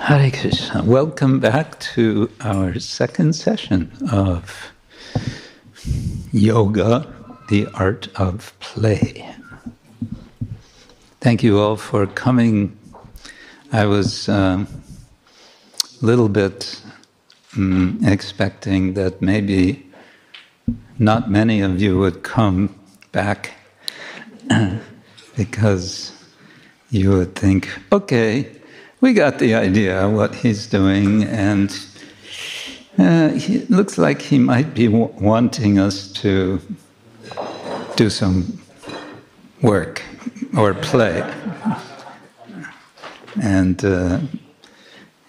Hare Krishna. Welcome back to our second session of Yoga, the Art of Play. Thank you all for coming. I was uh, a little bit um, expecting that maybe not many of you would come back because you would think, okay, we got the idea what he's doing, and uh, it looks like he might be w- wanting us to do some work or play. And, uh,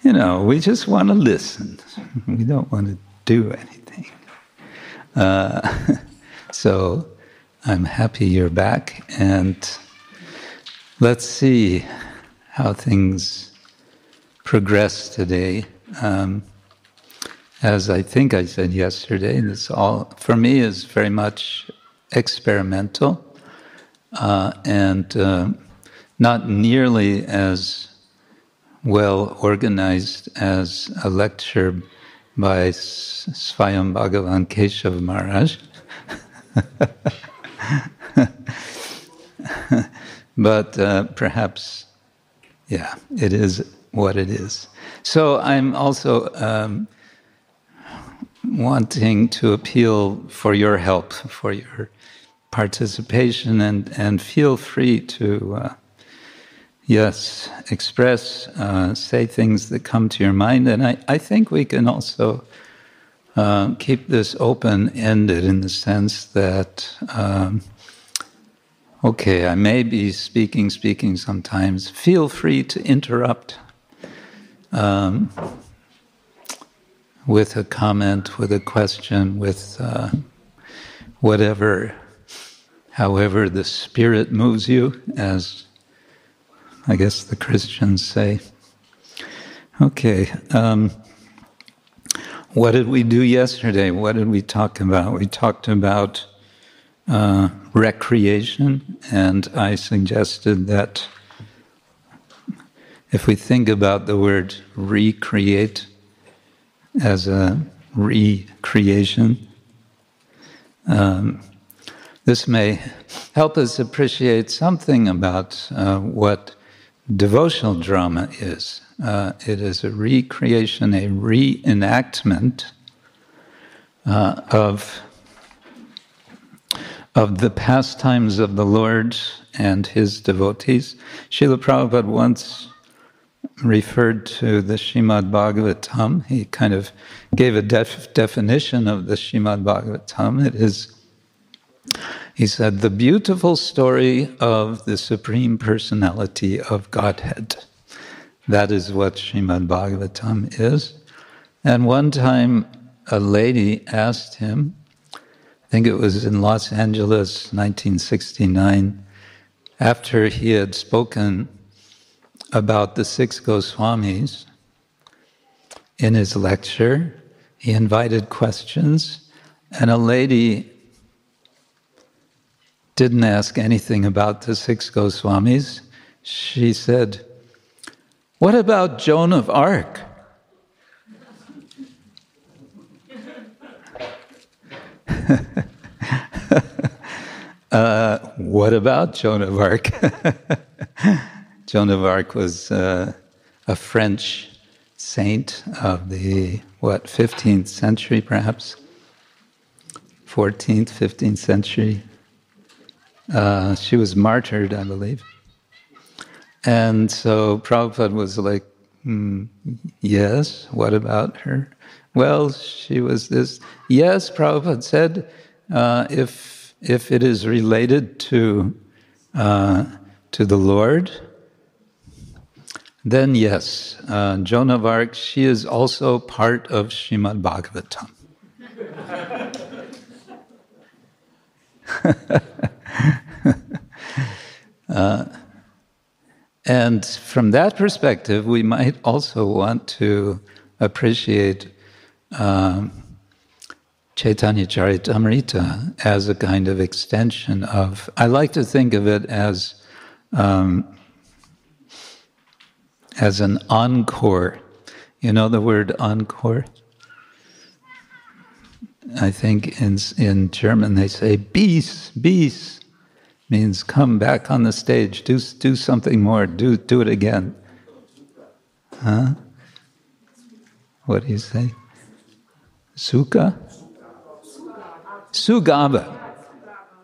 you know, we just want to listen. We don't want to do anything. Uh, so I'm happy you're back, and let's see how things progress today. Um, as I think I said yesterday, this all for me is very much experimental uh, and uh, not nearly as well organized as a lecture by Swayam Bhagavan Keshav Maharaj. but uh, perhaps, yeah, it is what it is. So I'm also um, wanting to appeal for your help, for your participation, and, and feel free to, uh, yes, express, uh, say things that come to your mind. And I, I think we can also uh, keep this open ended in the sense that. Um, okay, I may be speaking, speaking sometimes. Feel free to interrupt um, with a comment, with a question, with uh, whatever, however the Spirit moves you, as I guess the Christians say. Okay. Um, what did we do yesterday? What did we talk about? We talked about uh, recreation, and I suggested that if we think about the word recreate as a recreation, um, this may help us appreciate something about uh, what devotional drama is. Uh, it is a recreation, a reenactment uh, of, of the pastimes of the Lord and his devotees. Srila Prabhupada once referred to the Shrimad Bhagavatam. He kind of gave a def- definition of the Shrimad Bhagavatam. It is, he said, the beautiful story of the Supreme Personality of Godhead. That is what Shrimad Bhagavatam is. And one time a lady asked him, I think it was in Los Angeles, 1969, after he had spoken about the six Goswamis in his lecture. He invited questions, and a lady didn't ask anything about the six Goswamis. She said, What about Joan of Arc? uh, what about Joan of Arc? Joan of Arc was uh, a French saint of the, what, 15th century perhaps? 14th, 15th century. Uh, she was martyred, I believe. And so Prabhupada was like, mm, yes, what about her? Well, she was this. Yes, Prabhupada said, uh, if, if it is related to, uh, to the Lord, then yes, uh, Joan of Arc, she is also part of Shrimad Bhagavatam. uh, and from that perspective, we might also want to appreciate um, Chaitanya Charitamrita as a kind of extension of, I like to think of it as um, as an encore. You know the word encore? I think in, in German they say bis, bis, means come back on the stage, do, do something more, do, do it again. Huh? What do you say? Suka? Zugabe.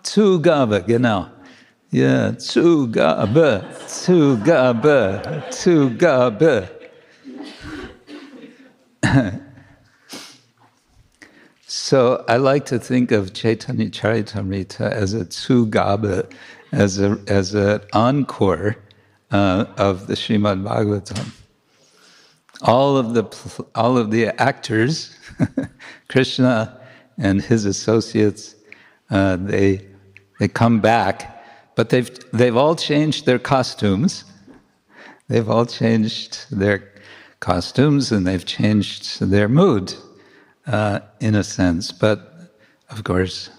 Zugabe, genau. Ja, Zugabe, Zugabe, Zugabe. so I like to think of Chaitanya Charitamrita as a Zugabe, as a as an encore uh, of the Srimad Bhagavatam. All of the all of the actors, Krishna and his associates, uh, they they come back but they've, they've all changed their costumes. They've all changed their costumes and they've changed their mood, uh, in a sense. But of course,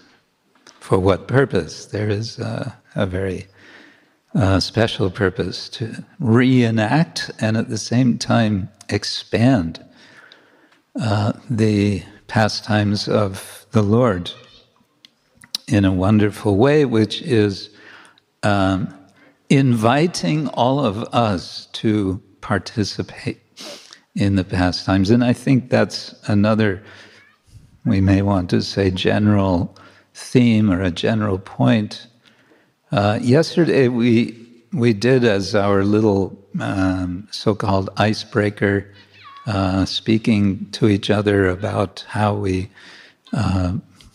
for what purpose? There is uh, a very uh, special purpose to reenact and at the same time expand uh, the pastimes of the Lord in a wonderful way, which is um, inviting all of us to participate in the pastimes. And I think that's another, we may want to say, general theme or a general point. Uh, yesterday, we, we did as our little um, so called icebreaker, uh, speaking to each other about how we uh,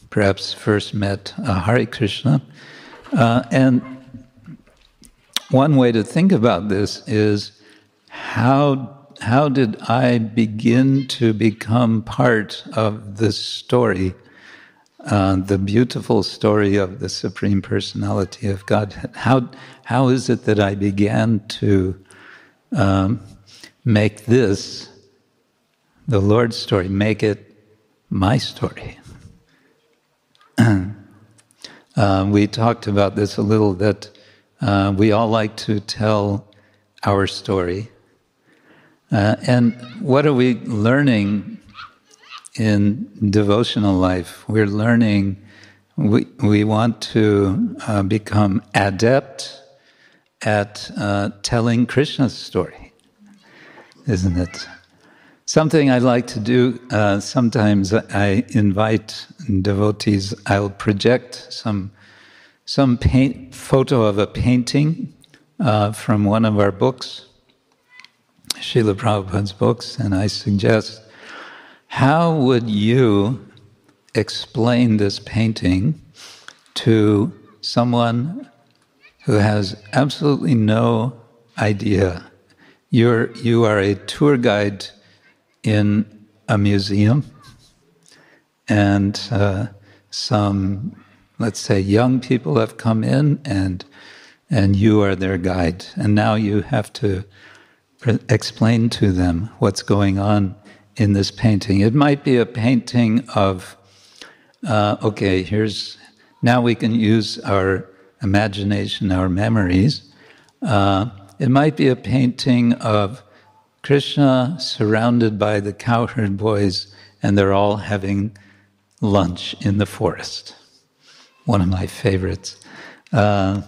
perhaps first met uh, Hare Krishna. Uh, and one way to think about this is how how did I begin to become part of this story, uh, the beautiful story of the Supreme Personality of God? How how is it that I began to um, make this the Lord's story, make it my story? uh, we talked about this a little that uh, we all like to tell our story. Uh, and what are we learning in devotional life? We're learning, we, we want to uh, become adept at uh, telling Krishna's story, isn't it? Something I like to do, uh, sometimes I invite devotees, I'll project some some paint, photo of a painting uh, from one of our books, Srila Prabhupada's books, and I suggest how would you explain this painting to someone who has absolutely no idea? You're, you are a tour guide in a museum, and uh, some let's say young people have come in and and you are their guide. And now you have to explain to them what's going on in this painting. It might be a painting of uh, okay here's now we can use our imagination our memories. Uh, it might be a painting of krishna surrounded by the cowherd boys and they're all having lunch in the forest one of my favorites. Uh,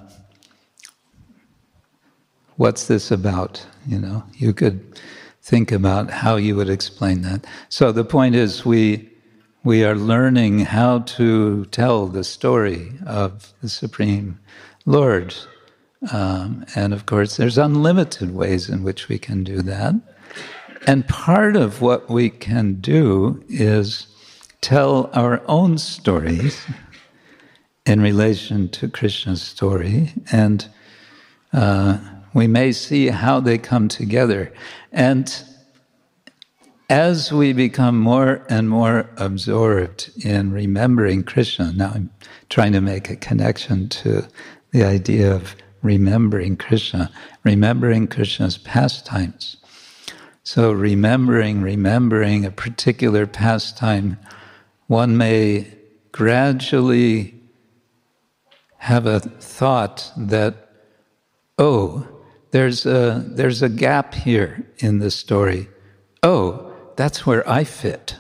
what's this about? You know, you could think about how you would explain that. So the point is, we we are learning how to tell the story of the Supreme Lord, um, and of course, there's unlimited ways in which we can do that. And part of what we can do is tell our own stories in relation to Krishna's story, and uh, we may see how they come together. And as we become more and more absorbed in remembering Krishna, now I'm trying to make a connection to the idea of remembering Krishna, remembering Krishna's pastimes. So, remembering, remembering a particular pastime, one may gradually have a thought that, oh, there's a, there's a gap here in the story. Oh, that's where I fit.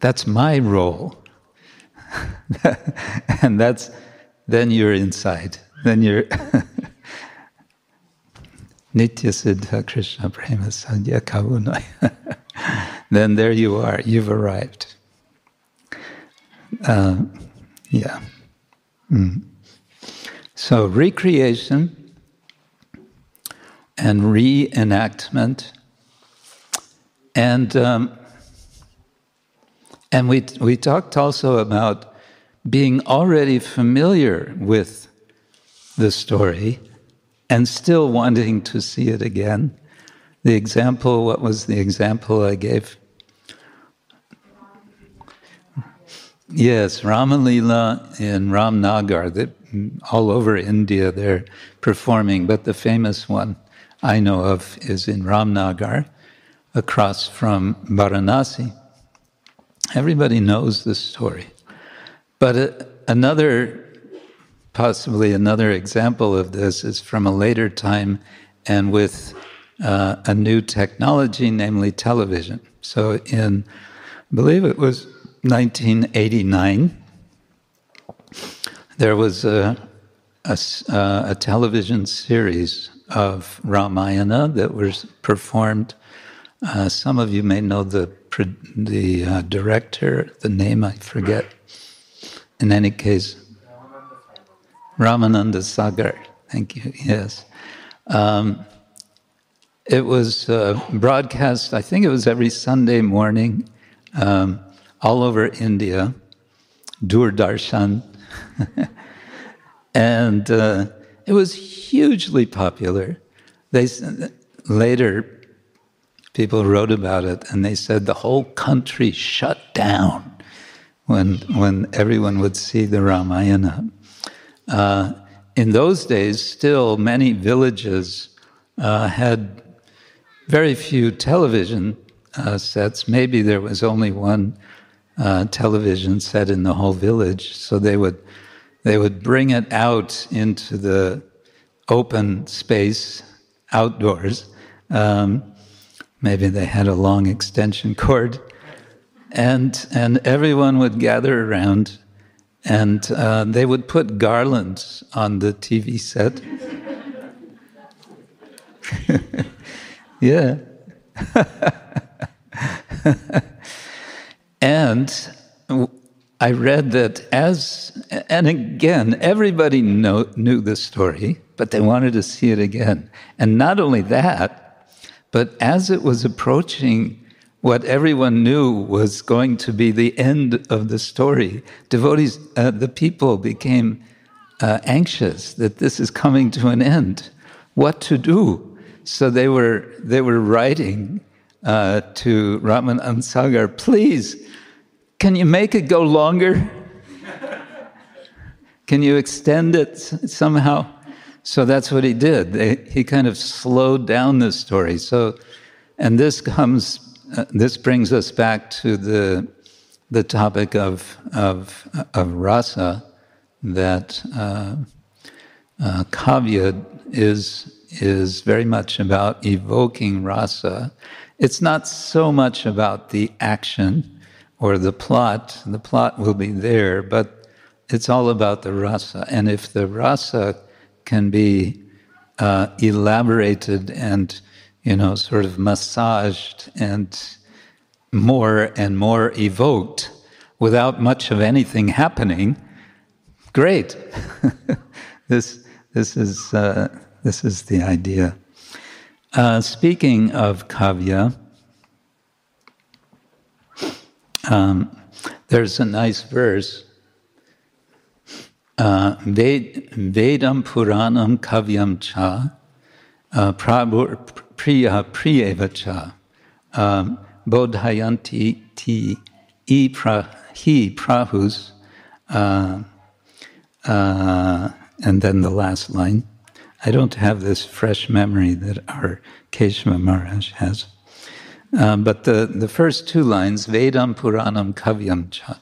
That's my role. and that's, then you're inside. Then you're. Nitya Siddha Krishna Prema Kavunaya. then there you are, you've arrived. Uh, yeah. Mm. So, recreation and reenactment, and um, and we we talked also about being already familiar with the story and still wanting to see it again. The example, what was the example I gave? Yes, Ramalila in Ramnagar, that all over India they're performing, but the famous one I know of is in Ramnagar, across from Varanasi. Everybody knows this story. But uh, another possibly another example of this is from a later time and with uh, a new technology, namely television. So, in I believe it was 1989, there was a, a, uh, a television series of Ramayana that was performed. Uh, some of you may know the the uh, director, the name I forget. In any case, Ramanand Sagar. Thank you. Yes. Um, it was uh, broadcast, I think it was every Sunday morning, um, all over India, Doordarshan. and uh, it was hugely popular. They Later, people wrote about it and they said the whole country shut down when, when everyone would see the Ramayana. Uh, in those days, still many villages uh, had very few television uh, sets. Maybe there was only one uh, television set in the whole village, so they would they would bring it out into the open space outdoors. Um, maybe they had a long extension cord, and and everyone would gather around and uh, they would put garlands on the TV set. yeah. and I read that as, and again, everybody know, knew the story, but they wanted to see it again. And not only that, but as it was approaching what everyone knew was going to be the end of the story. Devotees, uh, the people became uh, anxious that this is coming to an end. What to do? So they were they were writing uh, to Raman Sagar, please, can you make it go longer? can you extend it somehow? So that's what he did. They, he kind of slowed down the story. So, and this comes uh, this brings us back to the the topic of of, of rasa that uh, uh, kavya is is very much about evoking rasa. It's not so much about the action or the plot. The plot will be there, but it's all about the rasa. And if the rasa can be uh, elaborated and you know, sort of massaged and more and more evoked without much of anything happening, great. this, this, is, uh, this is the idea. Uh, speaking of kavya, um, there's a nice verse. Uh, Vedam Puranam Kavyam Cha uh, priya priyevacha um, bodhayanti ti e pra, prahus uh, uh, and then the last line. I don't have this fresh memory that our Keshava Maharaj has. Um, but the, the first two lines, Vedam Puranam Kavyam Cha,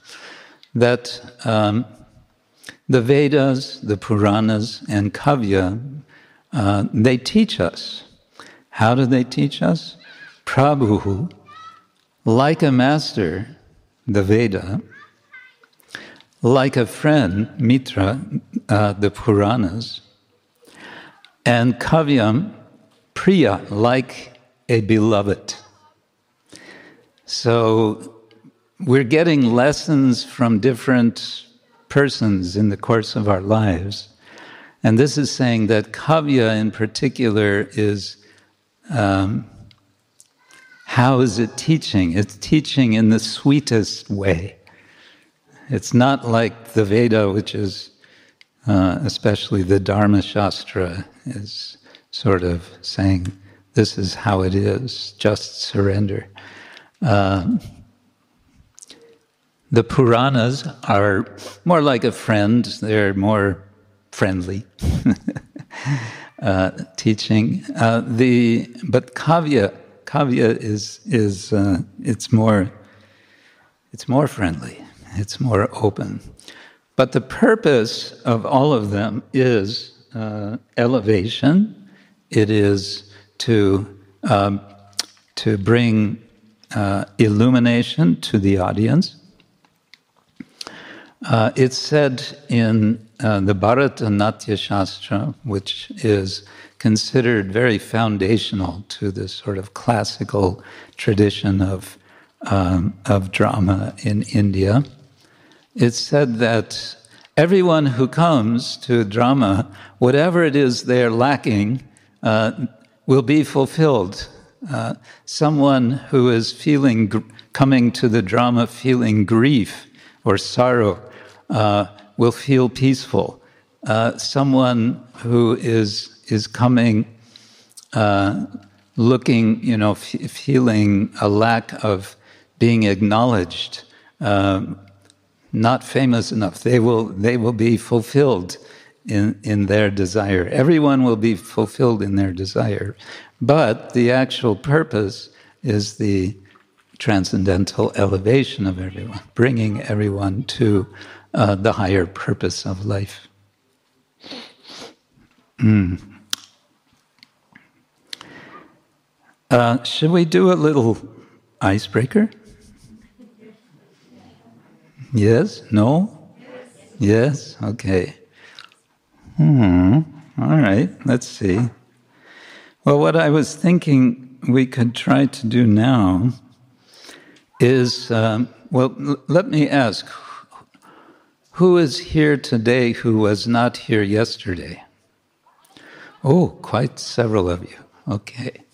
that um, the Vedas, the Puranas, and Kavya uh, they teach us. How do they teach us? Prabhu, like a master, the Veda, like a friend, Mitra, uh, the Puranas, and Kavyam, Priya, like a beloved. So we're getting lessons from different persons in the course of our lives. And this is saying that Kavya in particular is um, how is it teaching? It's teaching in the sweetest way. It's not like the Veda, which is, uh, especially the Dharma Shastra, is sort of saying, this is how it is, just surrender. Uh, the Puranas are more like a friend, they're more friendly uh, teaching. Uh, the, but Kavya, Kavya is, is uh, it's, more, it's more friendly, it's more open. But the purpose of all of them is uh, elevation, it is to, um, to bring uh, illumination to the audience uh, it's said in uh, the Bharata Natya Shastra, which is considered very foundational to this sort of classical tradition of, um, of drama in India. It's said that everyone who comes to drama, whatever it is they're lacking, uh, will be fulfilled. Uh, someone who is feeling, coming to the drama feeling grief or sorrow, uh, will feel peaceful. Uh, someone who is is coming, uh, looking, you know, feeling a lack of being acknowledged, um, not famous enough. They will they will be fulfilled in in their desire. Everyone will be fulfilled in their desire, but the actual purpose is the transcendental elevation of everyone, bringing everyone to uh, the higher purpose of life. Mm. Uh, should we do a little icebreaker? Yes? No? Yes? Okay. Hmm. All right. Let's see. Well, what I was thinking we could try to do now is um, well, l- let me ask who is here today who was not here yesterday? Oh, quite several of you. Okay,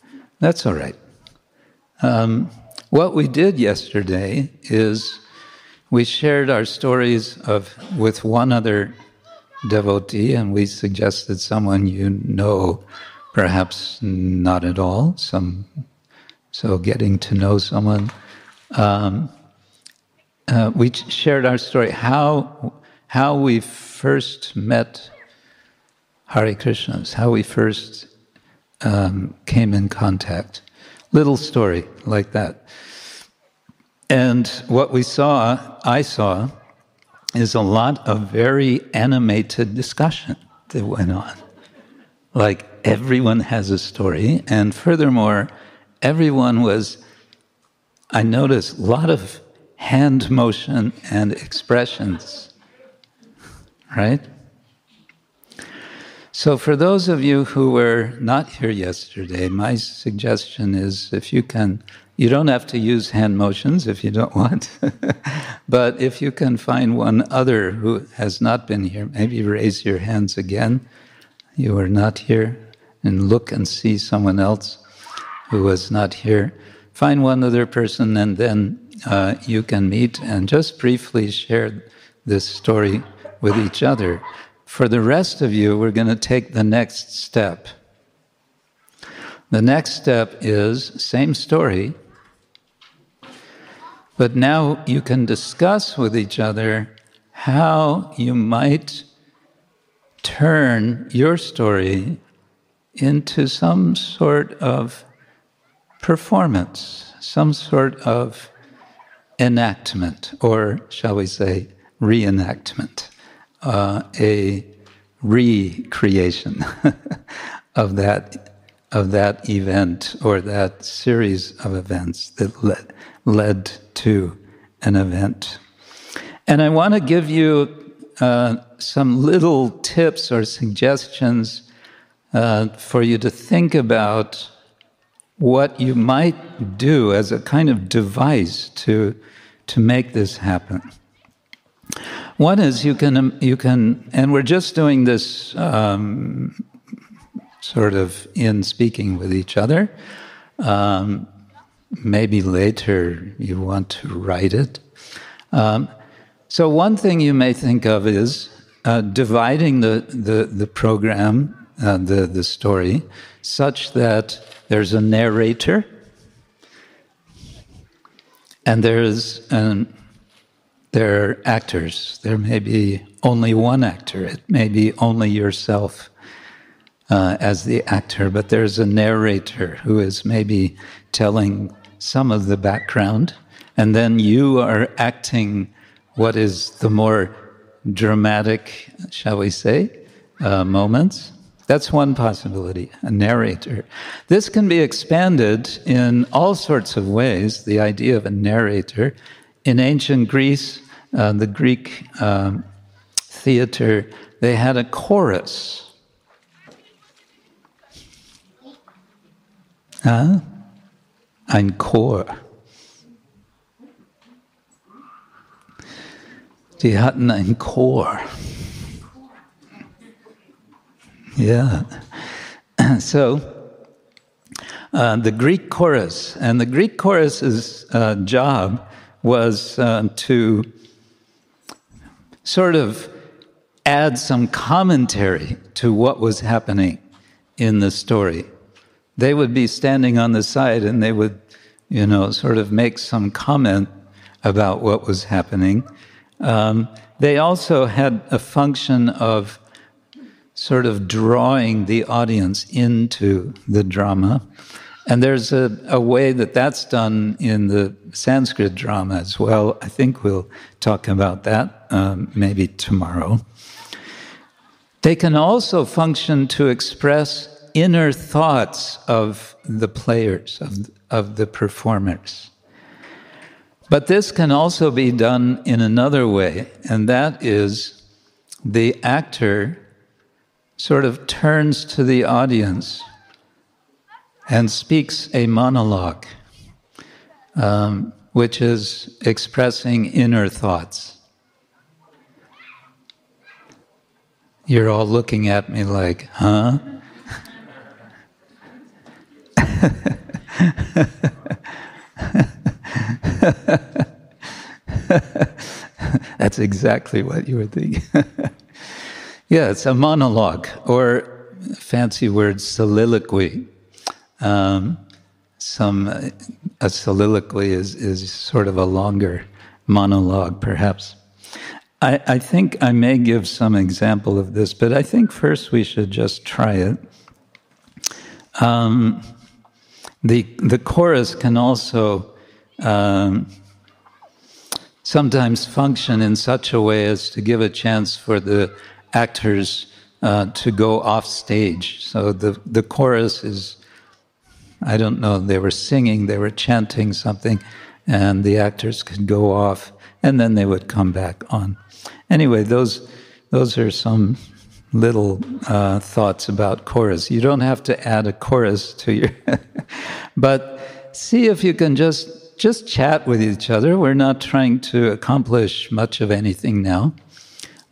that's all right. Um, what we did yesterday is we shared our stories of with one other devotee, and we suggested someone you know, perhaps not at all. Some, so getting to know someone. Um, uh, we shared our story, how, how we first met Hare Krishnas, how we first um, came in contact. Little story like that. And what we saw, I saw, is a lot of very animated discussion that went on. Like everyone has a story, and furthermore, everyone was, I noticed a lot of hand motion and expressions. Right? So, for those of you who were not here yesterday, my suggestion is if you can, you don't have to use hand motions if you don't want, but if you can find one other who has not been here, maybe raise your hands again. You were not here, and look and see someone else who was not here. Find one other person and then uh, you can meet and just briefly share this story with each other. For the rest of you, we're going to take the next step. The next step is same story, but now you can discuss with each other how you might turn your story into some sort of performance, some sort of enactment, or shall we say, reenactment, uh, a recreation of that of that event or that series of events that led, led to an event. And I want to give you uh, some little tips or suggestions uh, for you to think about what you might do as a kind of device to, to make this happen. One is you can, you can, and we're just doing this um, sort of in speaking with each other. Um, maybe later you want to write it. Um, so, one thing you may think of is uh, dividing the, the, the program, uh, the, the story, such that there's a narrator and there's an, there are actors. There may be only one actor, it may be only yourself uh, as the actor, but there's a narrator who is maybe telling some of the background, and then you are acting what is the more dramatic, shall we say, uh, moments. That's one possibility, a narrator. This can be expanded in all sorts of ways, the idea of a narrator. In ancient Greece, uh, the Greek um, theater, they had a chorus Huh? Ein Chor. Die hatten ein Chor. Yeah. So, uh, the Greek chorus, and the Greek chorus's uh, job was uh, to sort of add some commentary to what was happening in the story they would be standing on the side and they would, you know, sort of make some comment about what was happening. Um, they also had a function of sort of drawing the audience into the drama. And there's a, a, way that that's done in the Sanskrit drama as well. I think we'll talk about that um, maybe tomorrow. They can also function to express inner thoughts of the players, of, of the performers. But this can also be done in another way, and that is the actor sort of turns to the audience and speaks a monologue, um, which is expressing inner thoughts. You're all looking at me like, huh? That's exactly what you were thinking. yeah, it's a monologue, or fancy word, soliloquy. Um, some a soliloquy is is sort of a longer monologue, perhaps. I, I think I may give some example of this, but I think first we should just try it. Um, the, the chorus can also um, sometimes function in such a way as to give a chance for the actors uh, to go off stage. So the, the chorus is, I don't know, they were singing, they were chanting something, and the actors could go off, and then they would come back on. Anyway, those, those are some little uh, thoughts about chorus. You don't have to add a chorus to your, but see if you can just just chat with each other. We're not trying to accomplish much of anything now,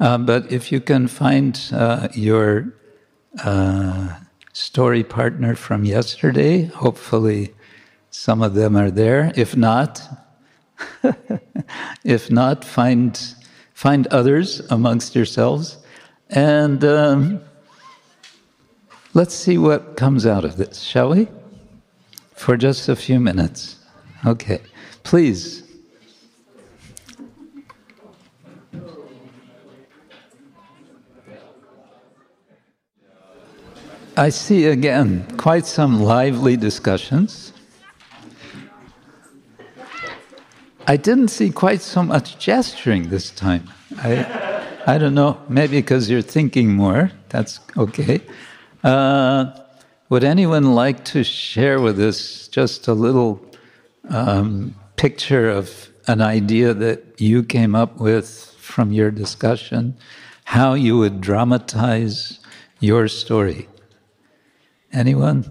uh, but if you can find uh, your uh, story partner from yesterday, hopefully some of them are there. If not, if not, find find others amongst yourselves and um, let's see what comes out of this, shall we? For just a few minutes. Okay, please. I see again quite some lively discussions. I didn't see quite so much gesturing this time. I, I don't know, maybe because you're thinking more. That's okay. Uh, would anyone like to share with us just a little um, picture of an idea that you came up with from your discussion, how you would dramatize your story? Anyone?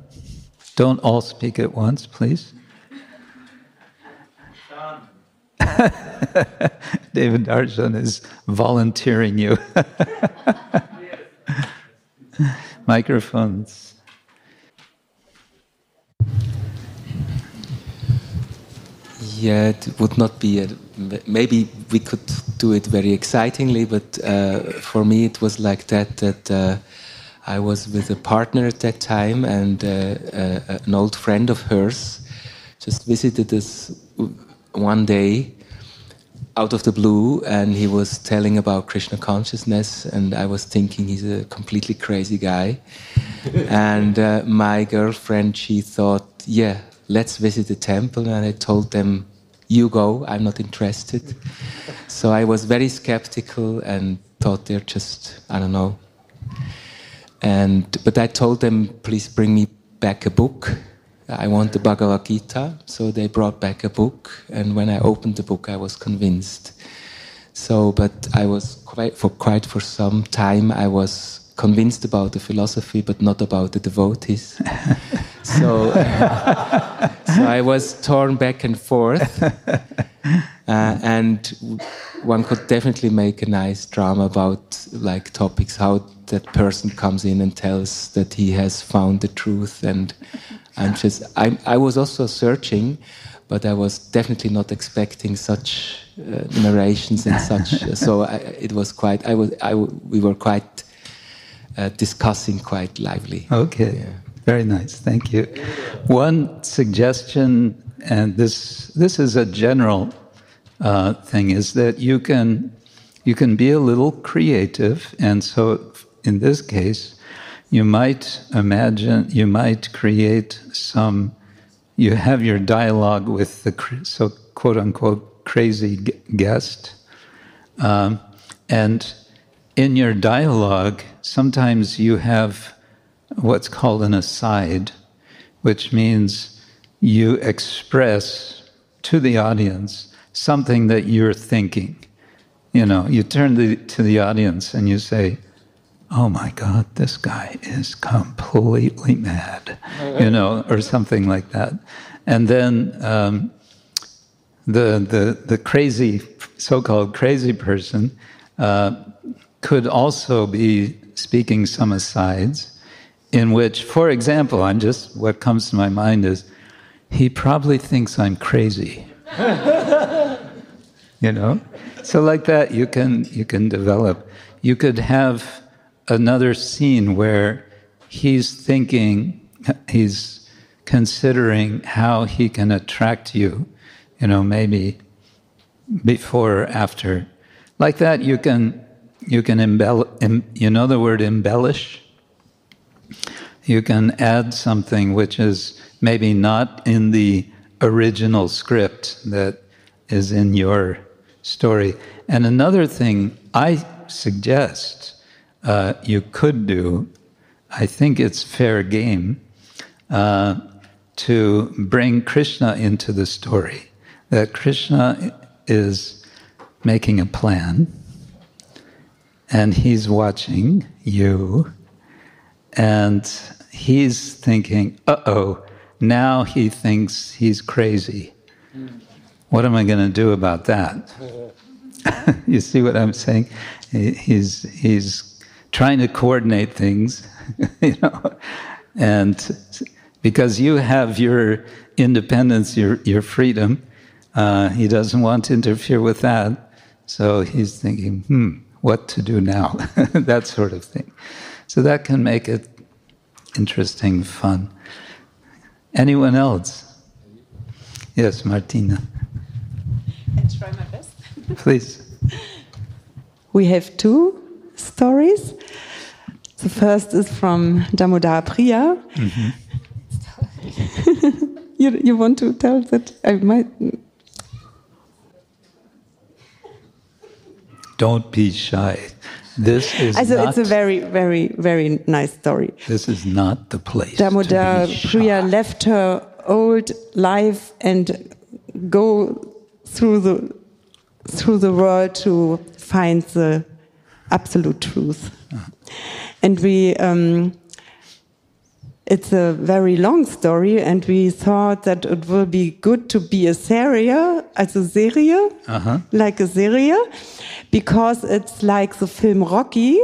Don't all speak at once, please. David Darshan is volunteering you. Microphones. Yeah, it would not be. A, maybe we could do it very excitingly, but uh, for me it was like that. That uh, I was with a partner at that time, and uh, uh an old friend of hers just visited us one day out of the blue, and he was telling about Krishna consciousness, and I was thinking he's a completely crazy guy. and uh, my girlfriend, she thought, yeah let's visit the temple. And I told them, you go, I'm not interested. so I was very skeptical and thought they're just, I don't know. And, but I told them, please bring me back a book. I want the Bhagavad Gita. So they brought back a book. And when I opened the book, I was convinced. So, but I was quite for quite for some time. I was convinced about the philosophy, but not about the devotees. so, so I was torn back and forth, uh, and one could definitely make a nice drama about like topics how that person comes in and tells that he has found the truth, and I'm just I, I was also searching. But I was definitely not expecting such uh, narrations and such. so I, it was quite. I was. I. We were quite uh, discussing quite lively. Okay, yeah. very nice. Thank you. One suggestion, and this this is a general uh, thing, is that you can you can be a little creative, and so in this case, you might imagine you might create some. You have your dialogue with the so quote unquote crazy guest, um, and in your dialogue, sometimes you have what's called an aside, which means you express to the audience something that you're thinking. You know, you turn the, to the audience and you say, Oh my God, this guy is completely mad, you know, or something like that. And then um, the, the, the crazy, so called crazy person, uh, could also be speaking some asides in which, for example, I'm just, what comes to my mind is, he probably thinks I'm crazy. you know? So like that you can you can develop. You could have another scene where he's thinking he's considering how he can attract you, you know, maybe before or after. Like that you can you can embellish, you know the word embellish? You can add something which is maybe not in the original script that is in your story. And another thing I suggest uh, you could do, I think it's fair game, uh, to bring Krishna into the story. That Krishna is making a plan and he's watching you, and he's thinking, uh oh, now he thinks he's crazy. What am I going to do about that? you see what I'm saying? He's, he's trying to coordinate things, you know, and because you have your independence, your, your freedom, uh, he doesn't want to interfere with that. So he's thinking, hmm, what to do now, that sort of thing. So that can make it interesting, fun. Anyone else? Yes, Martina. I try my best. Please. We have two stories. The first is from Damodar Priya. Mm -hmm. you, you want to tell that? I might. Don't be shy. This is Also, not, it's a very, very, very nice story. this is not the place. Damodar Priya left her old life and go through the through the world to find the absolute truth. And we, um, it's a very long story, and we thought that it will be good to be a serie, as a serie, Uh-huh. like a serie, because it's like the film Rocky.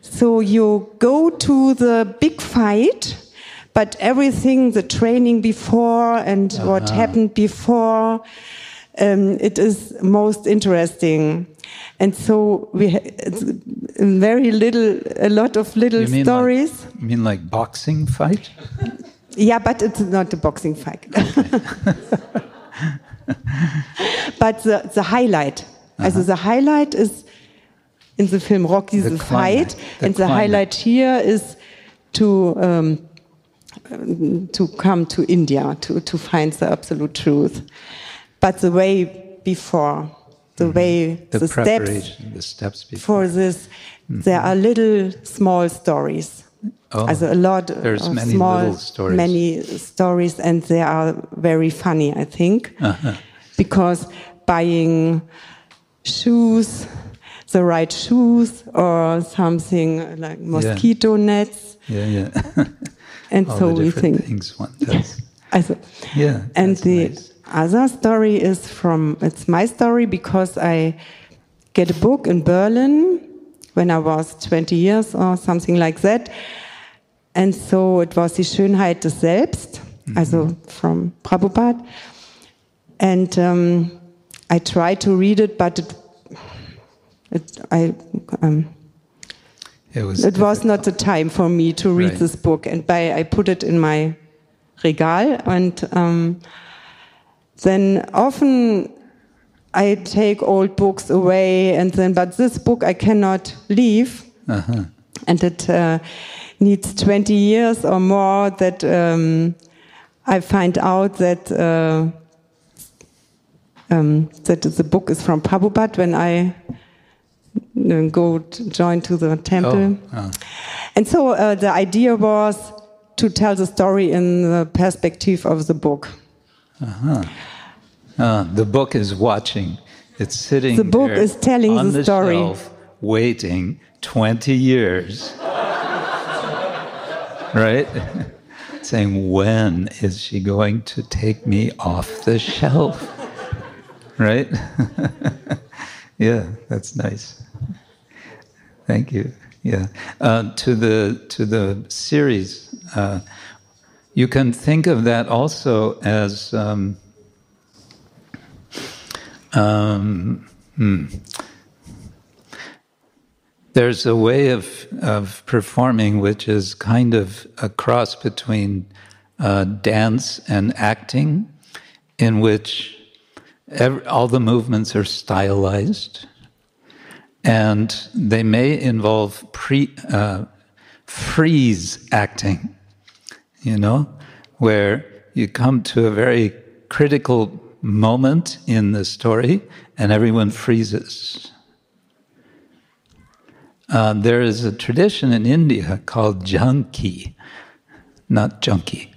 So you go to the big fight, but everything, the training before and what happened before, um, it is most interesting. And so we ha- it's very little, a lot of little You mean stories. Like, you mean like boxing fight? Yeah, but it's not a boxing fight. but the, the highlight, also the highlight is in the film Rocky Uh-huh. The the, fight, the and the highlight here is to um, to come to India to to find the absolute truth. But the way before, the way Mm-hmm. The, the, steps the steps before. for this, there are little small stories. Oh, also a lot there's of many small, stories. many stories, and they are very funny. I think Uh-huh. because buying shoes, the right shoes, or something like mosquito nets, yeah, yeah. and All so we think. things one does. Also, Yeah, and the nice. Other story is from it's my story because I get a book in Berlin when I was 20 years or something like that. And so it was die Schönheit des Selbst, also from Prabhupada. And um, I tried to read it, but it, it, I, um, It was. it was not the time for me to read Right. this book, and by, I put it in my regal, and um, then often I take old books away, and then but this book I cannot leave, Uh-huh. and it uh, needs 20 years or more that um, I find out that. Uh, um, that the book is from Prabhupada when I uh, go to join to the temple. Oh, oh. And so uh, the idea was to tell the story in the perspective of the book. Uh, the book is watching. It's sitting. The book is telling on the the story. shelf, waiting twenty years. right? Saying, when is she going to take me off the shelf? right? yeah, that's nice. Thank you. Yeah. Uh, to the to the series, uh, you can think of that also as. Um, um, hmm. There's a way of, of performing which is kind of a cross between uh, dance and acting, in which ev all the movements are stylized, and they may involve pre, uh, freeze acting, you know, where you come to a very critical moment in the story and everyone freezes. Uh, there is a tradition in India called jhanki, not junkie,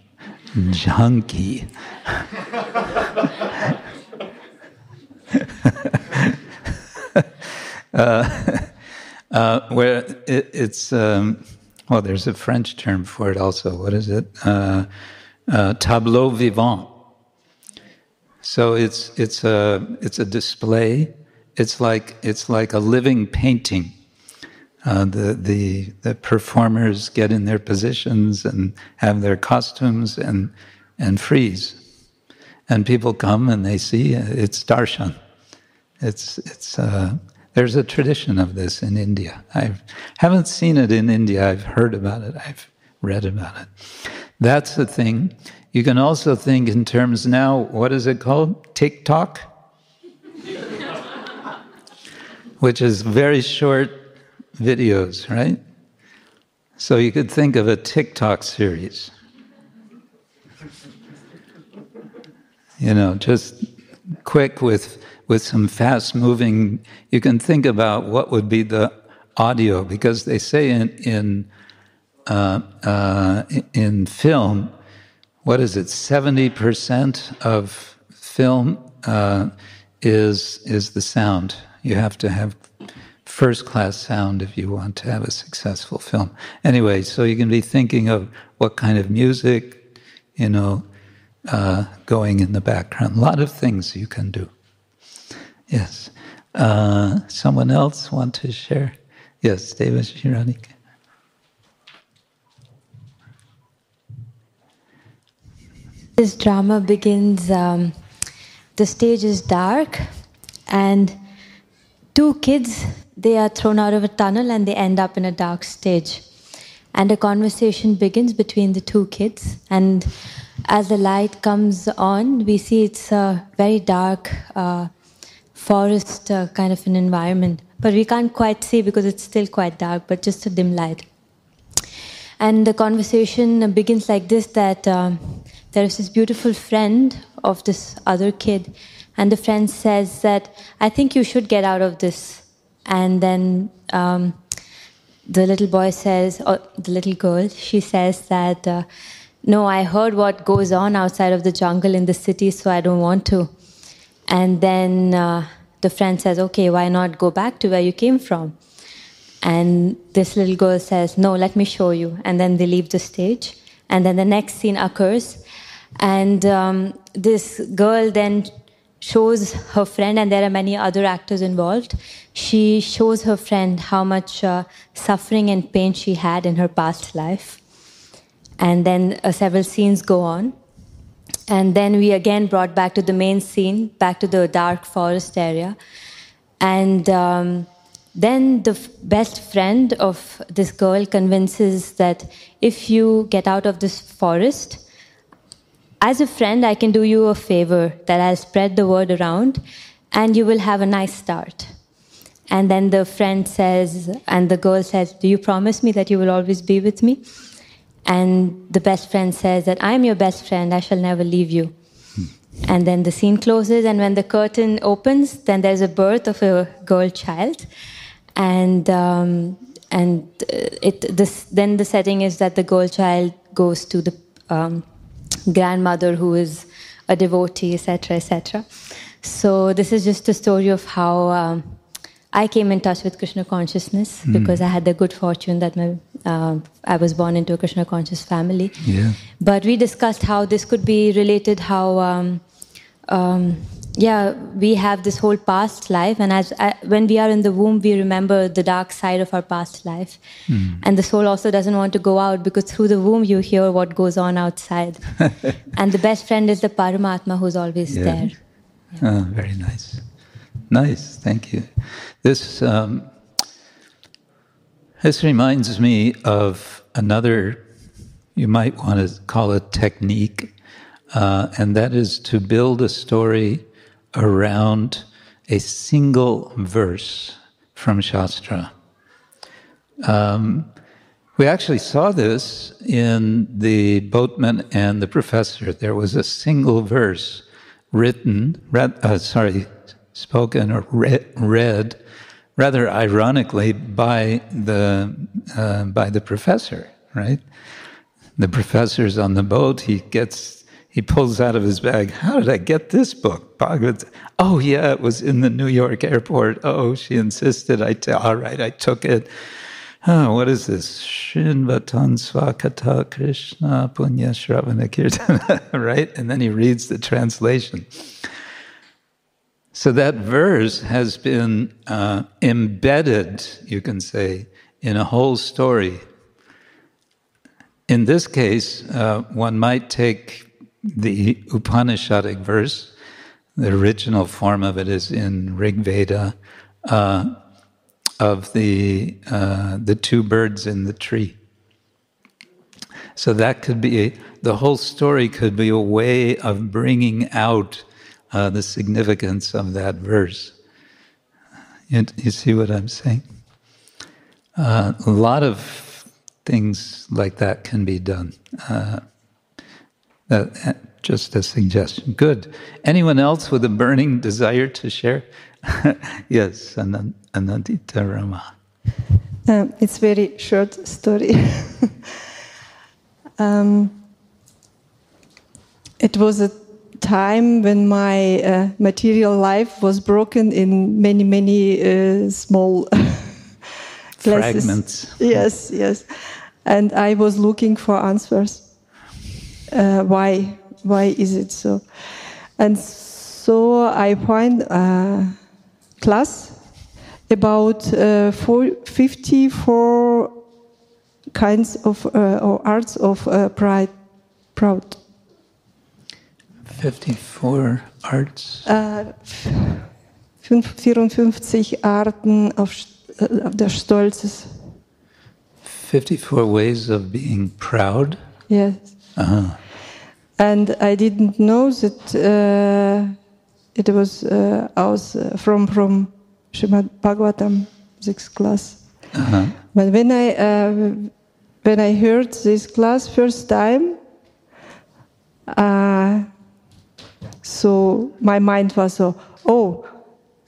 jhanki. uh, uh, where it, it's, um, well, there's a French term for it also. What is it? Uh, uh, tableau vivant. So it's it's a it's a display. It's like it's like a living painting. Uh, the the the performers get in their positions and have their costumes and and freeze, and people come and they see it's darshan. It's it's uh, there's a tradition of this in India. I haven't seen it in India. I've heard about it. I've read about it. That's the thing. You can also think in terms now, what is it called? TikTok? Which is very short videos, right? So you could think of a TikTok series. You know, just quick with with some fast moving you can think about what would be the audio because they say in in uh, uh, in film, what is it? Seventy percent of film uh, is is the sound. You have to have first class sound if you want to have a successful film. Anyway, so you can be thinking of what kind of music, you know, uh, going in the background. A lot of things you can do. Yes. Uh, someone else want to share? Yes, David Shiranik. This drama begins, um, the stage is dark, and two kids, they are thrown out of a tunnel and they end up in a dark stage. And a conversation begins between the two kids. And as the light comes on, we see it's a very dark uh, forest uh, kind of an environment. But we can't quite see because it's still quite dark, but just a dim light. And the conversation begins like this that um, there is this beautiful friend of this other kid and the friend says that, I think you should get out of this. And then um, the little boy says, or the little girl, she says that, uh, no, I heard what goes on outside of the jungle in the city, so I don't want to. And then uh, the friend says, okay, why not go back to where you came from? And this little girl says, no, let me show you. And then they leave the stage. And then the next scene occurs. And um, this girl then shows her friend, and there are many other actors involved. She shows her friend how much uh, suffering and pain she had in her past life. And then uh, several scenes go on. And then we again brought back to the main scene, back to the dark forest area. And um, then the best friend of this girl convinces that if you get out of this forest, as a friend, I can do you a favor that I'll spread the word around and you will have a nice start. And then the friend says, and the girl says, Do you promise me that you will always be with me? And the best friend says that I'm your best friend, I shall never leave you. Hmm. And then the scene closes, and when the curtain opens, then there's a birth of a girl child. And um, and uh, it this then the setting is that the girl child goes to the um, grandmother who is a devotee, etc., etc. So this is just a story of how um, I came in touch with Krishna consciousness mm. because I had the good fortune that my uh, I was born into a Krishna conscious family. Yeah. But we discussed how this could be related, how um, um, yeah, we have this whole past life, and as uh, when we are in the womb, we remember the dark side of our past life, mm. and the soul also doesn't want to go out because through the womb you hear what goes on outside, and the best friend is the Paramatma who's always yeah. there. Oh, very nice, nice. Thank you. This um, this reminds me of another. You might want to call it technique, uh, and that is to build a story around a single verse from Shastra. Um, we actually saw this in the boatman and the professor. There was a single verse written, read, uh, sorry, spoken or read, read, rather ironically by the uh, by the professor. Right, the professor's on the boat. He gets he pulls out of his bag, How did I get this book? Bhagavad. Oh, yeah, it was in the New York airport. Oh, she insisted. I t- all right, I took it. Oh, what is this? Srinvatam Svakatha Krishna Punya Shravana Kirtana, right? And then he reads the translation. So that verse has been uh, embedded, you can say, in a whole story. In this case, uh, one might take the Upanishadic verse, the original form of it is in Rig Veda, uh, of the uh, the two birds in the tree. So that could be the whole story could be a way of bringing out uh, the significance of that verse. You, you see what I'm saying? Uh, a lot of things like that can be done. Uh, uh, just a suggestion. Good. Anyone else with a burning desire to share? yes, Anandita Rama. Um, it's very short story. um, it was a time when my uh, material life was broken in many, many uh, small fragments. Yes, yes. And I was looking for answers. Uh, why? Why is it so? And so I find a class about uh, four, 54 kinds of uh, or arts of uh, pride, proud. 54 arts. Äh, 54 Arten auf, äh, des Stolzes. 54 ways of being proud. Yes. Uh-huh. And I didn't know that uh, it was uh, aus, uh, from from Srimad Bhagavatam, sixth class. Uh-huh. But when I uh, when I heard this class first time, uh, so my mind was so, oh,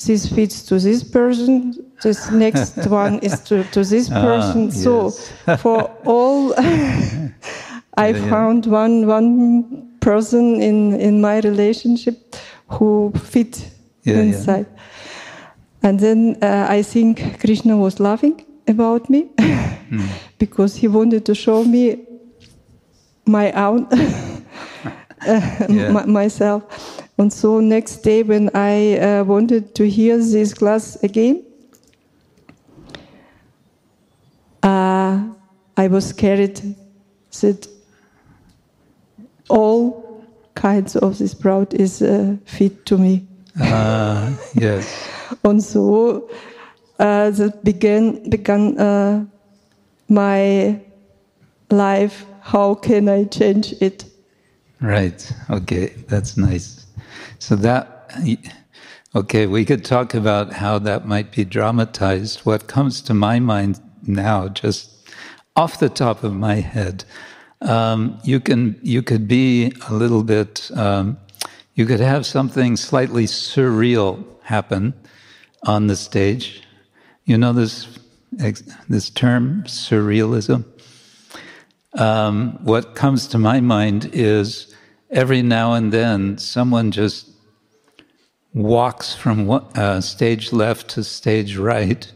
this fits to this person. This next one is to, to this Ah, person. so yes. for all, I Yeah, yeah. found one one person in in my relationship who fit Yeah, inside. And then uh, I think Krishna was laughing about me Hmm. because he wanted to show me my own uh, Yeah. myself. And so next day when I uh, wanted to hear this class again, uh, I was scared that all kinds of this proud is uh, fit to me. Ah, yes. And so uh, that began began uh, my life. How can I change it? Right. Okay. That's nice. So that, okay, we could talk about how that might be dramatized. What comes to my mind now, just off the top of my head, um, you can you could be a little bit. Um, you could have something slightly surreal happen on the stage. You know this this term surrealism. Um, what comes to my mind is every now and then someone just walks from one, uh, stage left to stage right,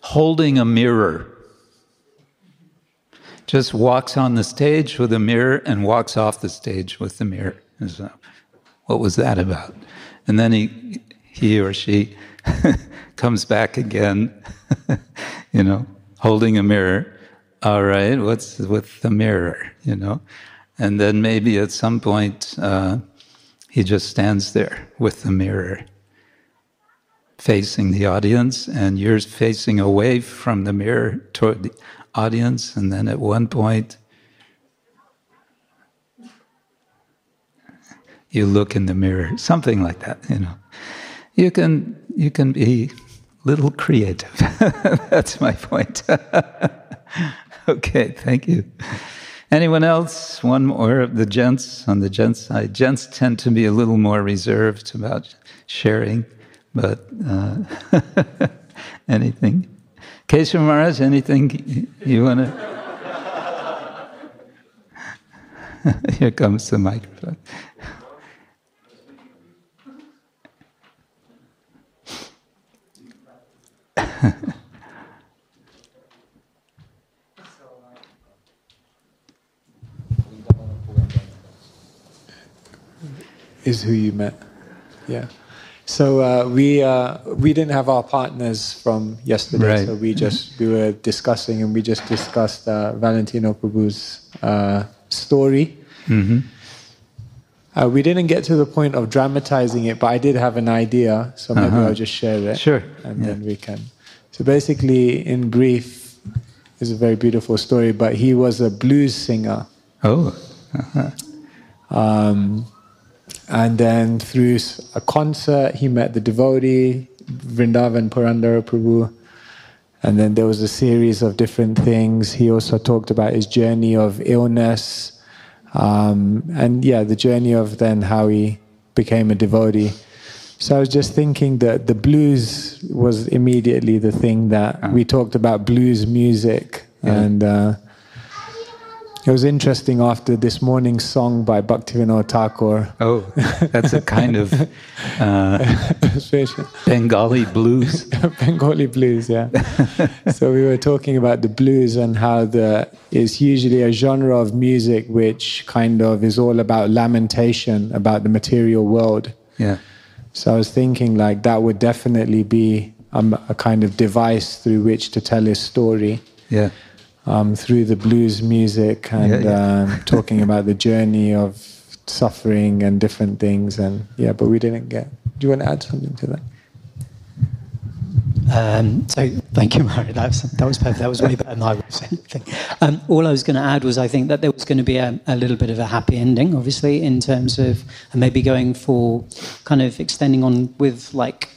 holding a mirror. Just walks on the stage with a mirror and walks off the stage with the mirror. So, what was that about? And then he, he or she comes back again, you know, holding a mirror. All right, what's with the mirror, you know? And then maybe at some point, uh, he just stands there with the mirror, facing the audience, and you're facing away from the mirror toward the audience. And then at one point, you look in the mirror, something like that, you know. You can, you can be little creative. That's my point. okay, thank you. Anyone else? One more. Of the gents on the gents side. Gents tend to be a little more reserved about sharing, but uh, anything. Keshav Maharaj, anything you want to? Here comes the microphone. Is who you met. Yeah. So uh, we uh, we didn't have our partners from yesterday, Right. so we just we were discussing and we just discussed uh, Valentino Prabhu's uh, story. hmm Uh, we didn't get to the point of dramatizing it, but I did have an idea, so maybe Uh-huh. I'll just share it. Sure, And yeah. then we can. So basically, in brief, it's a very beautiful story, but he was a blues singer. Oh, uh-huh. Um, and then through a concert, he met the devotee, Vrindavan Purandara Prabhu. And then there was a series of different things. He also talked about his journey of illness. Um, and yeah, the journey of then how he became a devotee. So I was just thinking that the blues was immediately the thing that Ah. we talked about blues music, Yeah. and uh, it was interesting after this morning's song by Bhaktivinoda Thakur, Oh, that's a kind of uh, Bengali blues. Bengali blues. Yeah. so we were talking about the blues and how the it's usually a genre of music which kind of is all about lamentation about the material world. Yeah. So I was thinking like that would definitely be um, a kind of device through which to tell his story Yeah. Um, through the blues music and Yeah, yeah. Um, talking about the journey of suffering and different things. And yeah, but we didn't get. Do you want to add something to that? Um, so thank you, Mary. That was, that was perfect. That was way better than I was saying. Um, all I was going to add was I think that there was going to be a, a little bit of a happy ending, obviously, in terms of maybe going for kind of extending on with like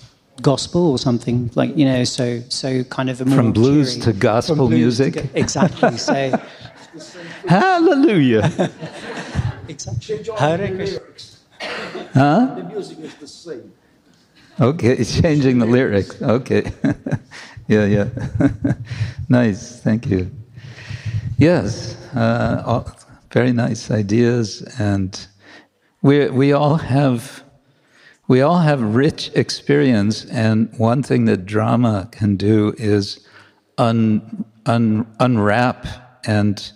gospel or something like you know, so so kind of a more From blues cheery- to gospel from blues to music? go- exactly. So Hallelujah. exactly. Hare Krishna. Huh? The music is the same. Okay, it's changing the lyrics. Okay. yeah, yeah. nice. Thank you. Yes, uh, all, very nice ideas, and we we all have we all have rich experience. And one thing that drama can do is un, un, unwrap and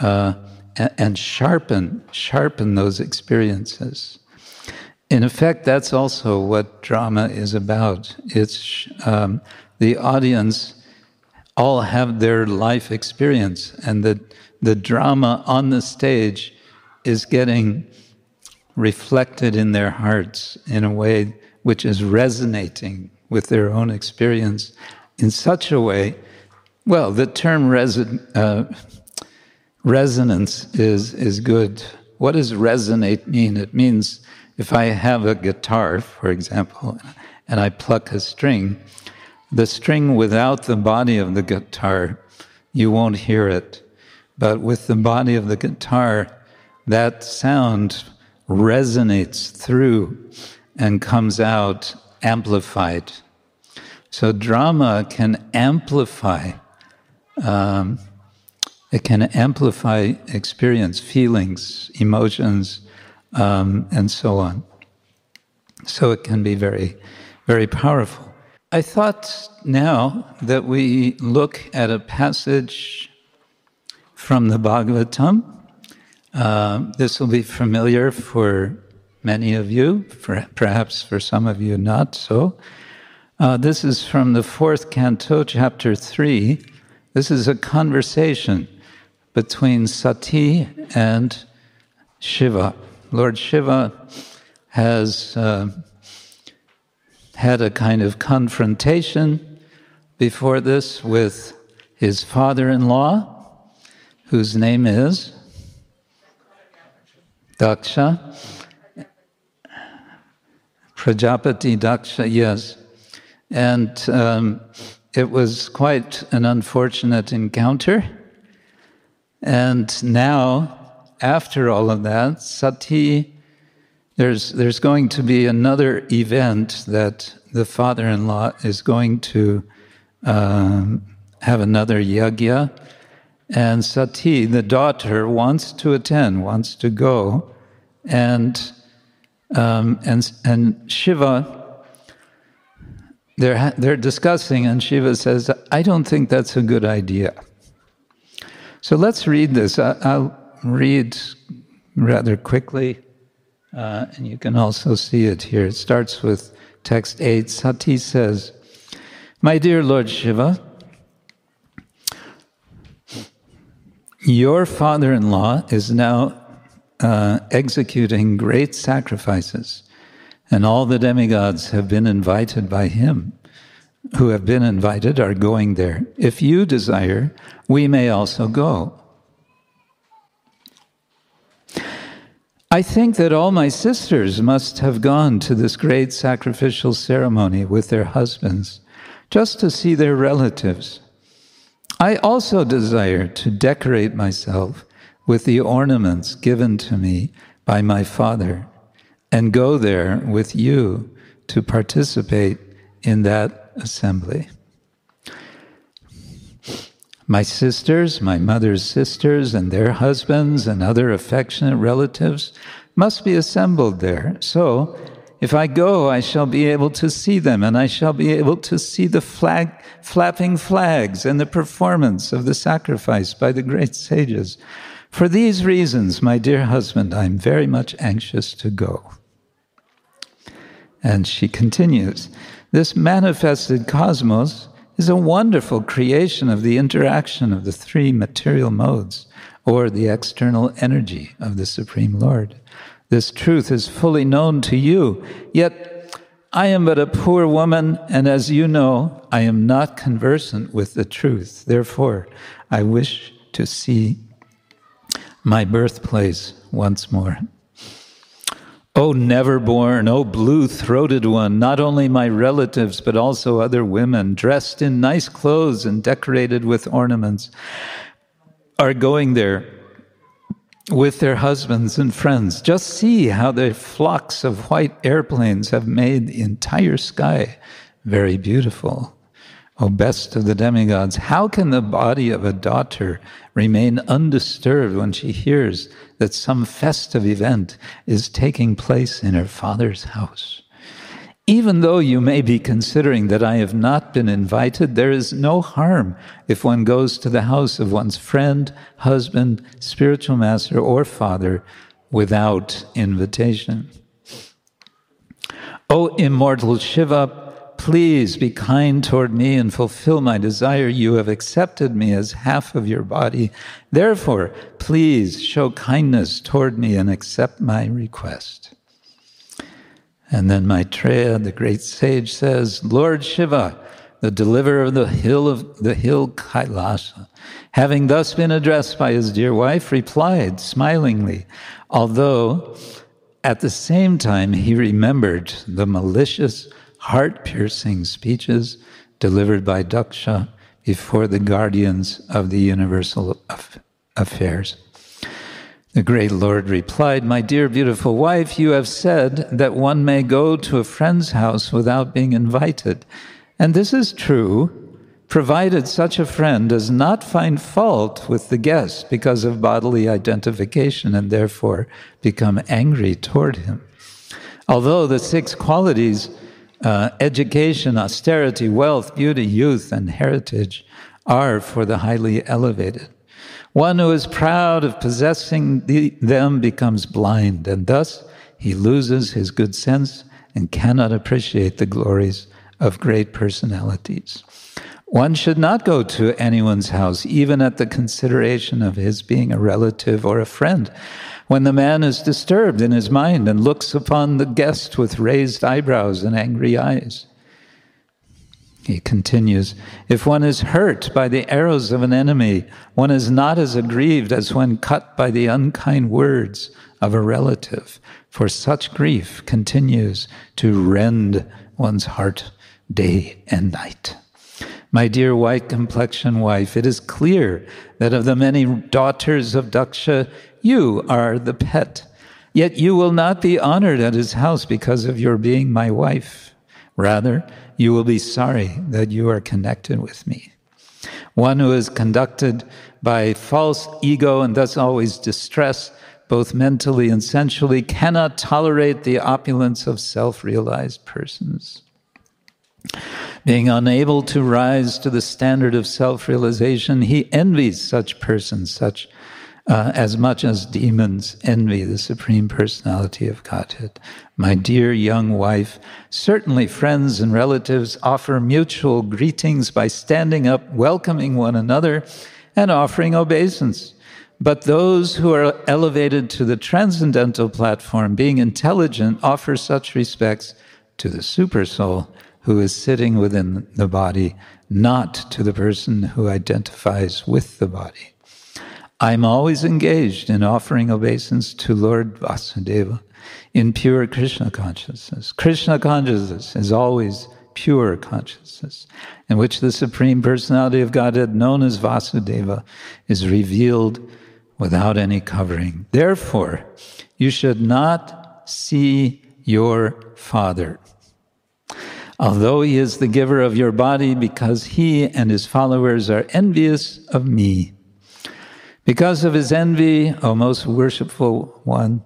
uh, and sharpen sharpen those experiences. In effect, that's also what drama is about. It's um, the audience all have their life experience, and the the drama on the stage is getting reflected in their hearts in a way which is resonating with their own experience in such a way. Well, the term resi- uh, resonance is is good. What does resonate mean? It means if I have a guitar, for example, and I pluck a string, the string without the body of the guitar, you won't hear it. But with the body of the guitar, that sound resonates through and comes out amplified. So drama can amplify um, it can amplify experience, feelings, emotions, um, and so on. So it can be very, very powerful. I thought now that we look at a passage from the Bhagavatam. Uh, this will be familiar for many of you, for, perhaps for some of you not so. Uh, this is from the fourth canto, chapter 3. This is a conversation between Sati and Shiva. Lord Shiva has uh, had a kind of confrontation before this with his father in law, whose name is Daksha. Prajapati Daksha, yes. And um, it was quite an unfortunate encounter. And now, after all of that, Sati, there's, there's going to be another event that the father in law is going to um, have another yagya. And Sati, the daughter, wants to attend, wants to go. And, um, and, and Shiva, they're, they're discussing, and Shiva says, I don't think that's a good idea. So let's read this. I- I'll read rather quickly, uh, and you can also see it here. It starts with text 8. Sati says, My dear Lord Shiva, your father in law is now uh, executing great sacrifices, and all the demigods have been invited by him who have been invited are going there. If you desire, we may also go. I think that all my sisters must have gone to this great sacrificial ceremony with their husbands just to see their relatives. I also desire to decorate myself with the ornaments given to me by my father and go there with you to participate in that assembly. My sisters, my mother's sisters, and their husbands and other affectionate relatives must be assembled there. So, if I go, I shall be able to see them, and I shall be able to see the flag, flapping flags and the performance of the sacrifice by the great sages. For these reasons, my dear husband, I am very much anxious to go. And she continues This manifested cosmos is a wonderful creation of the interaction of the three material modes, or the external energy of the Supreme Lord. This truth is fully known to you, yet I am but a poor woman, and as you know, I am not conversant with the truth. Therefore, I wish to see my birthplace once more. O never born, O blue throated one, not only my relatives, but also other women, dressed in nice clothes and decorated with ornaments, are going there with their husbands and friends. Just see how the flocks of white airplanes have made the entire sky very beautiful. O best of the demigods, how can the body of a daughter remain undisturbed when she hears that some festive event is taking place in her father's house? Even though you may be considering that I have not been invited, there is no harm if one goes to the house of one's friend, husband, spiritual master, or father without invitation. O immortal Shiva, Please be kind toward me and fulfill my desire. You have accepted me as half of your body. Therefore, please show kindness toward me and accept my request. And then Maitreya, the great sage, says, Lord Shiva, the deliverer of the hill of the hill Kailasa, having thus been addressed by his dear wife, replied smilingly, although at the same time he remembered the malicious heart piercing speeches delivered by Daksha before the guardians of the universal affairs. The great Lord replied, My dear beautiful wife, you have said that one may go to a friend's house without being invited. And this is true, provided such a friend does not find fault with the guest because of bodily identification and therefore become angry toward him. Although the six qualities uh, education, austerity, wealth, beauty, youth, and heritage are for the highly elevated. One who is proud of possessing the, them becomes blind, and thus he loses his good sense and cannot appreciate the glories of great personalities. One should not go to anyone's house, even at the consideration of his being a relative or a friend, when the man is disturbed in his mind and looks upon the guest with raised eyebrows and angry eyes. He continues, if one is hurt by the arrows of an enemy, one is not as aggrieved as when cut by the unkind words of a relative, for such grief continues to rend one's heart day and night. My dear white complexion wife, it is clear that of the many daughters of Daksha, you are the pet. Yet you will not be honored at his house because of your being my wife. Rather, you will be sorry that you are connected with me. One who is conducted by false ego and thus always distressed, both mentally and sensually, cannot tolerate the opulence of self realized persons. Being unable to rise to the standard of self realization, he envies such persons, such uh, as much as demons envy the Supreme Personality of Godhead. My dear young wife, certainly friends and relatives offer mutual greetings by standing up, welcoming one another, and offering obeisance. But those who are elevated to the transcendental platform, being intelligent, offer such respects to the supersoul who is sitting within the body, not to the person who identifies with the body. I'm always engaged in offering obeisance to Lord Vasudeva in pure Krishna consciousness. Krishna consciousness is always pure consciousness, in which the Supreme Personality of Godhead, known as Vasudeva, is revealed without any covering. Therefore, you should not see your father. although he is the giver of your body, because he and his followers are envious of me. Because of his envy, O most worshipful one,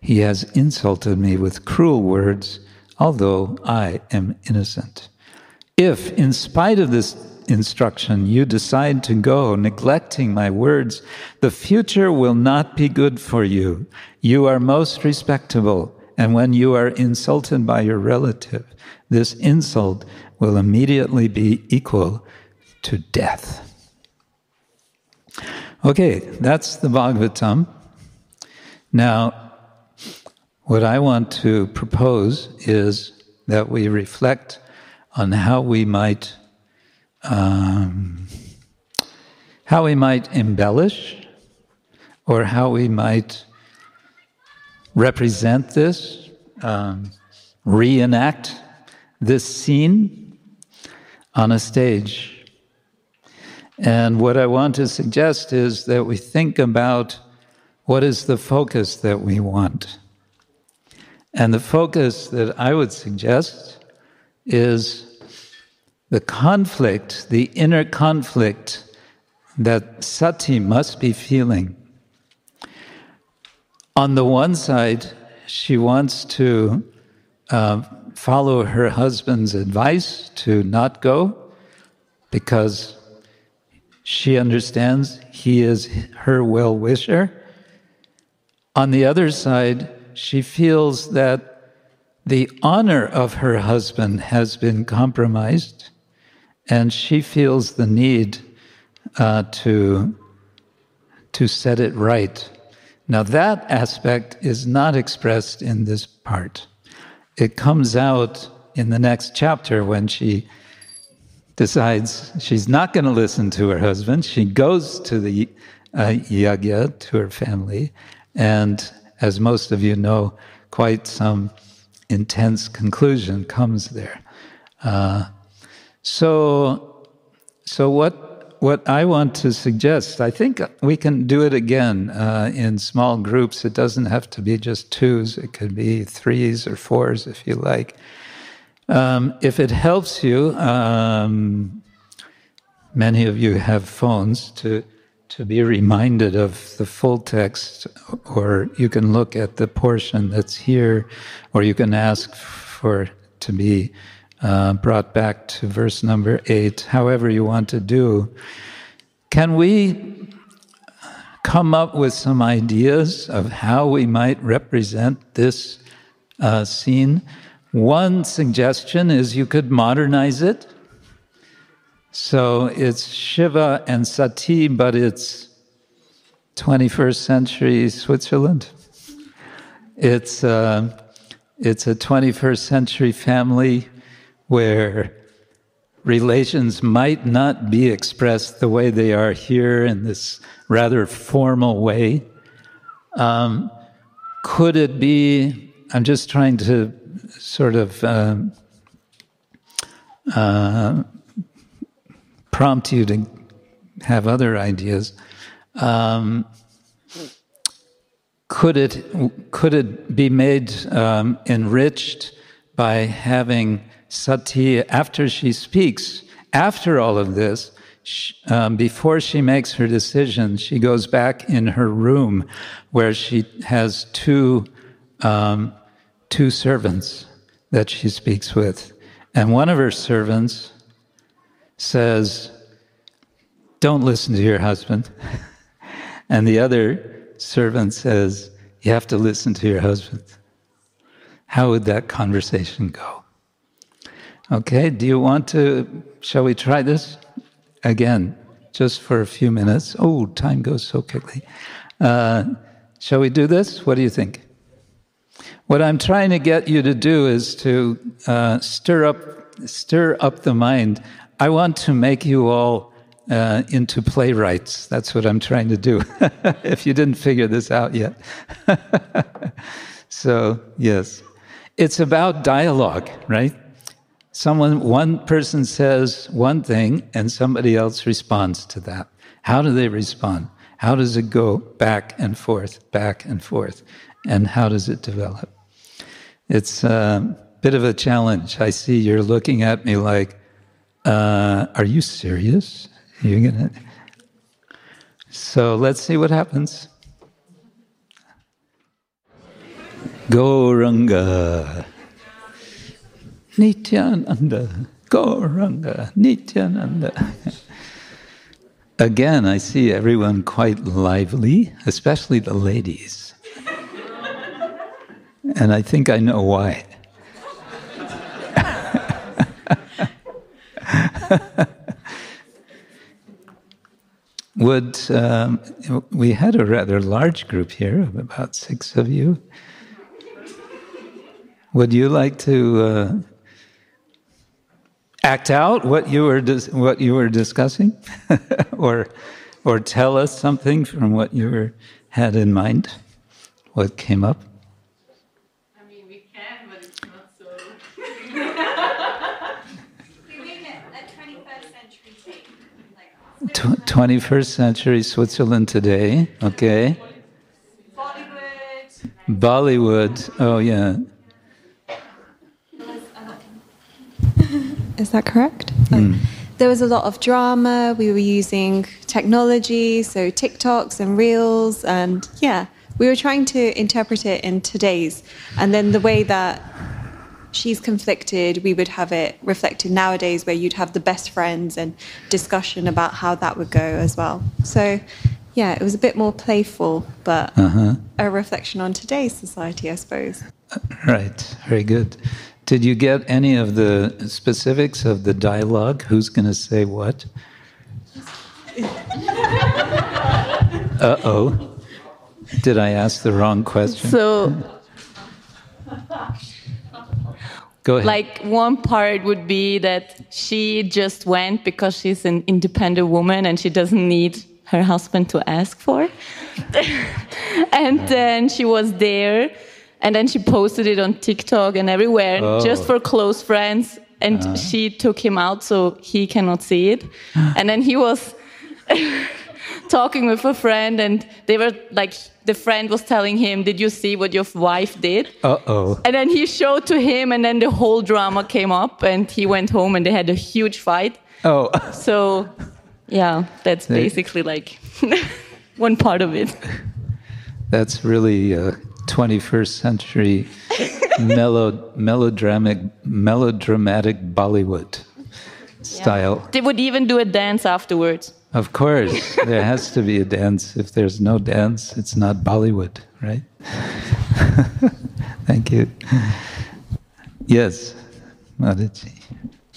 he has insulted me with cruel words, although I am innocent. If, in spite of this instruction, you decide to go, neglecting my words, the future will not be good for you. You are most respectable, and when you are insulted by your relative, this insult will immediately be equal to death. Okay, that's the Bhagavatam. Now, what I want to propose is that we reflect on how we might um, how we might embellish or how we might represent this, um, reenact this scene on a stage. And what I want to suggest is that we think about what is the focus that we want. And the focus that I would suggest is the conflict, the inner conflict that Sati must be feeling. On the one side, she wants to uh, follow her husband's advice to not go because she understands he is her well wisher. On the other side, she feels that the honor of her husband has been compromised, and she feels the need uh, to, to set it right. Now, that aspect is not expressed in this part. It comes out in the next chapter when she decides she's not going to listen to her husband. She goes to the uh, yagya, to her family, and as most of you know, quite some intense conclusion comes there. Uh, so, so what what I want to suggest, I think we can do it again uh, in small groups. It doesn't have to be just twos; it could be threes or fours if you like. Um, if it helps you, um, many of you have phones to to be reminded of the full text, or you can look at the portion that's here, or you can ask for to be uh, brought back to verse number eight, however you want to do. Can we come up with some ideas of how we might represent this uh, scene? One suggestion is you could modernize it so it's Shiva and Sati, but it's 21st century Switzerland. It's, uh, it's a 21st century family where relations might not be expressed the way they are here in this rather formal way. Um, could it be? I'm just trying to sort of um, uh, prompt you to have other ideas. Um, could it could it be made um, enriched by having sati after she speaks? After all of this, she, um, before she makes her decision, she goes back in her room where she has two um, two servants that she speaks with, and one of her servants says, Don't listen to your husband. and the other servant says, You have to listen to your husband. How would that conversation go? Okay, do you want to? Shall we try this again, just for a few minutes? Oh, time goes so quickly. Uh, shall we do this? What do you think? What I'm trying to get you to do is to uh, stir up, stir up the mind I want to make you all uh, into playwrights. That's what I'm trying to do. if you didn't figure this out yet. so, yes. It's about dialogue, right? Someone, one person says one thing and somebody else responds to that. How do they respond? How does it go back and forth, back and forth? And how does it develop? It's, a bit of a challenge. I see you're looking at me like, uh, "Are you serious? Are You're gonna?" So let's see what happens. Gauranga. Nityananda. Gauranga. Nityananda. Again, I see everyone quite lively, especially the ladies. And I think I know why. Would um, we had a rather large group here of about six of you? Would you like to uh, act out what you were dis- what you were discussing, or or tell us something from what you were, had in mind? What came up? I mean, we can, but it's not so. Tw- 21st century Switzerland today, okay. Bollywood. Bollywood, oh yeah. Is that correct? Uh, there was a lot of drama. We were using technology, so TikToks and Reels, and yeah, we were trying to interpret it in today's. And then the way that she's conflicted, we would have it reflected nowadays, where you'd have the best friends and discussion about how that would go as well. So, yeah, it was a bit more playful, but Uh-huh. a reflection on today's society, I suppose. Right, very good. Did you get any of the specifics of the dialogue? Who's going to say what? Uh oh. Did I ask the wrong question? So, Go ahead. like, one part would be that she just went because she's an independent woman and she doesn't need her husband to ask for. and then she was there, and then she posted it on TikTok and everywhere Oh. just for close friends. And uh-huh. she took him out so he cannot see it. and then he was talking with a friend, and they were like, the friend was telling him, Did you see what your wife did? uh oh. And then he showed to him, and then the whole drama came up, and he went home, and they had a huge fight. Oh, So, yeah, that's basically like one part of it. that's really uh, 21st century melo- melodramatic, melodramatic Bollywood style. They would even do a dance afterwards. Of course, there has to be a dance. If there's no dance, it's not Bollywood, right? Thank you. Yes, Mataji.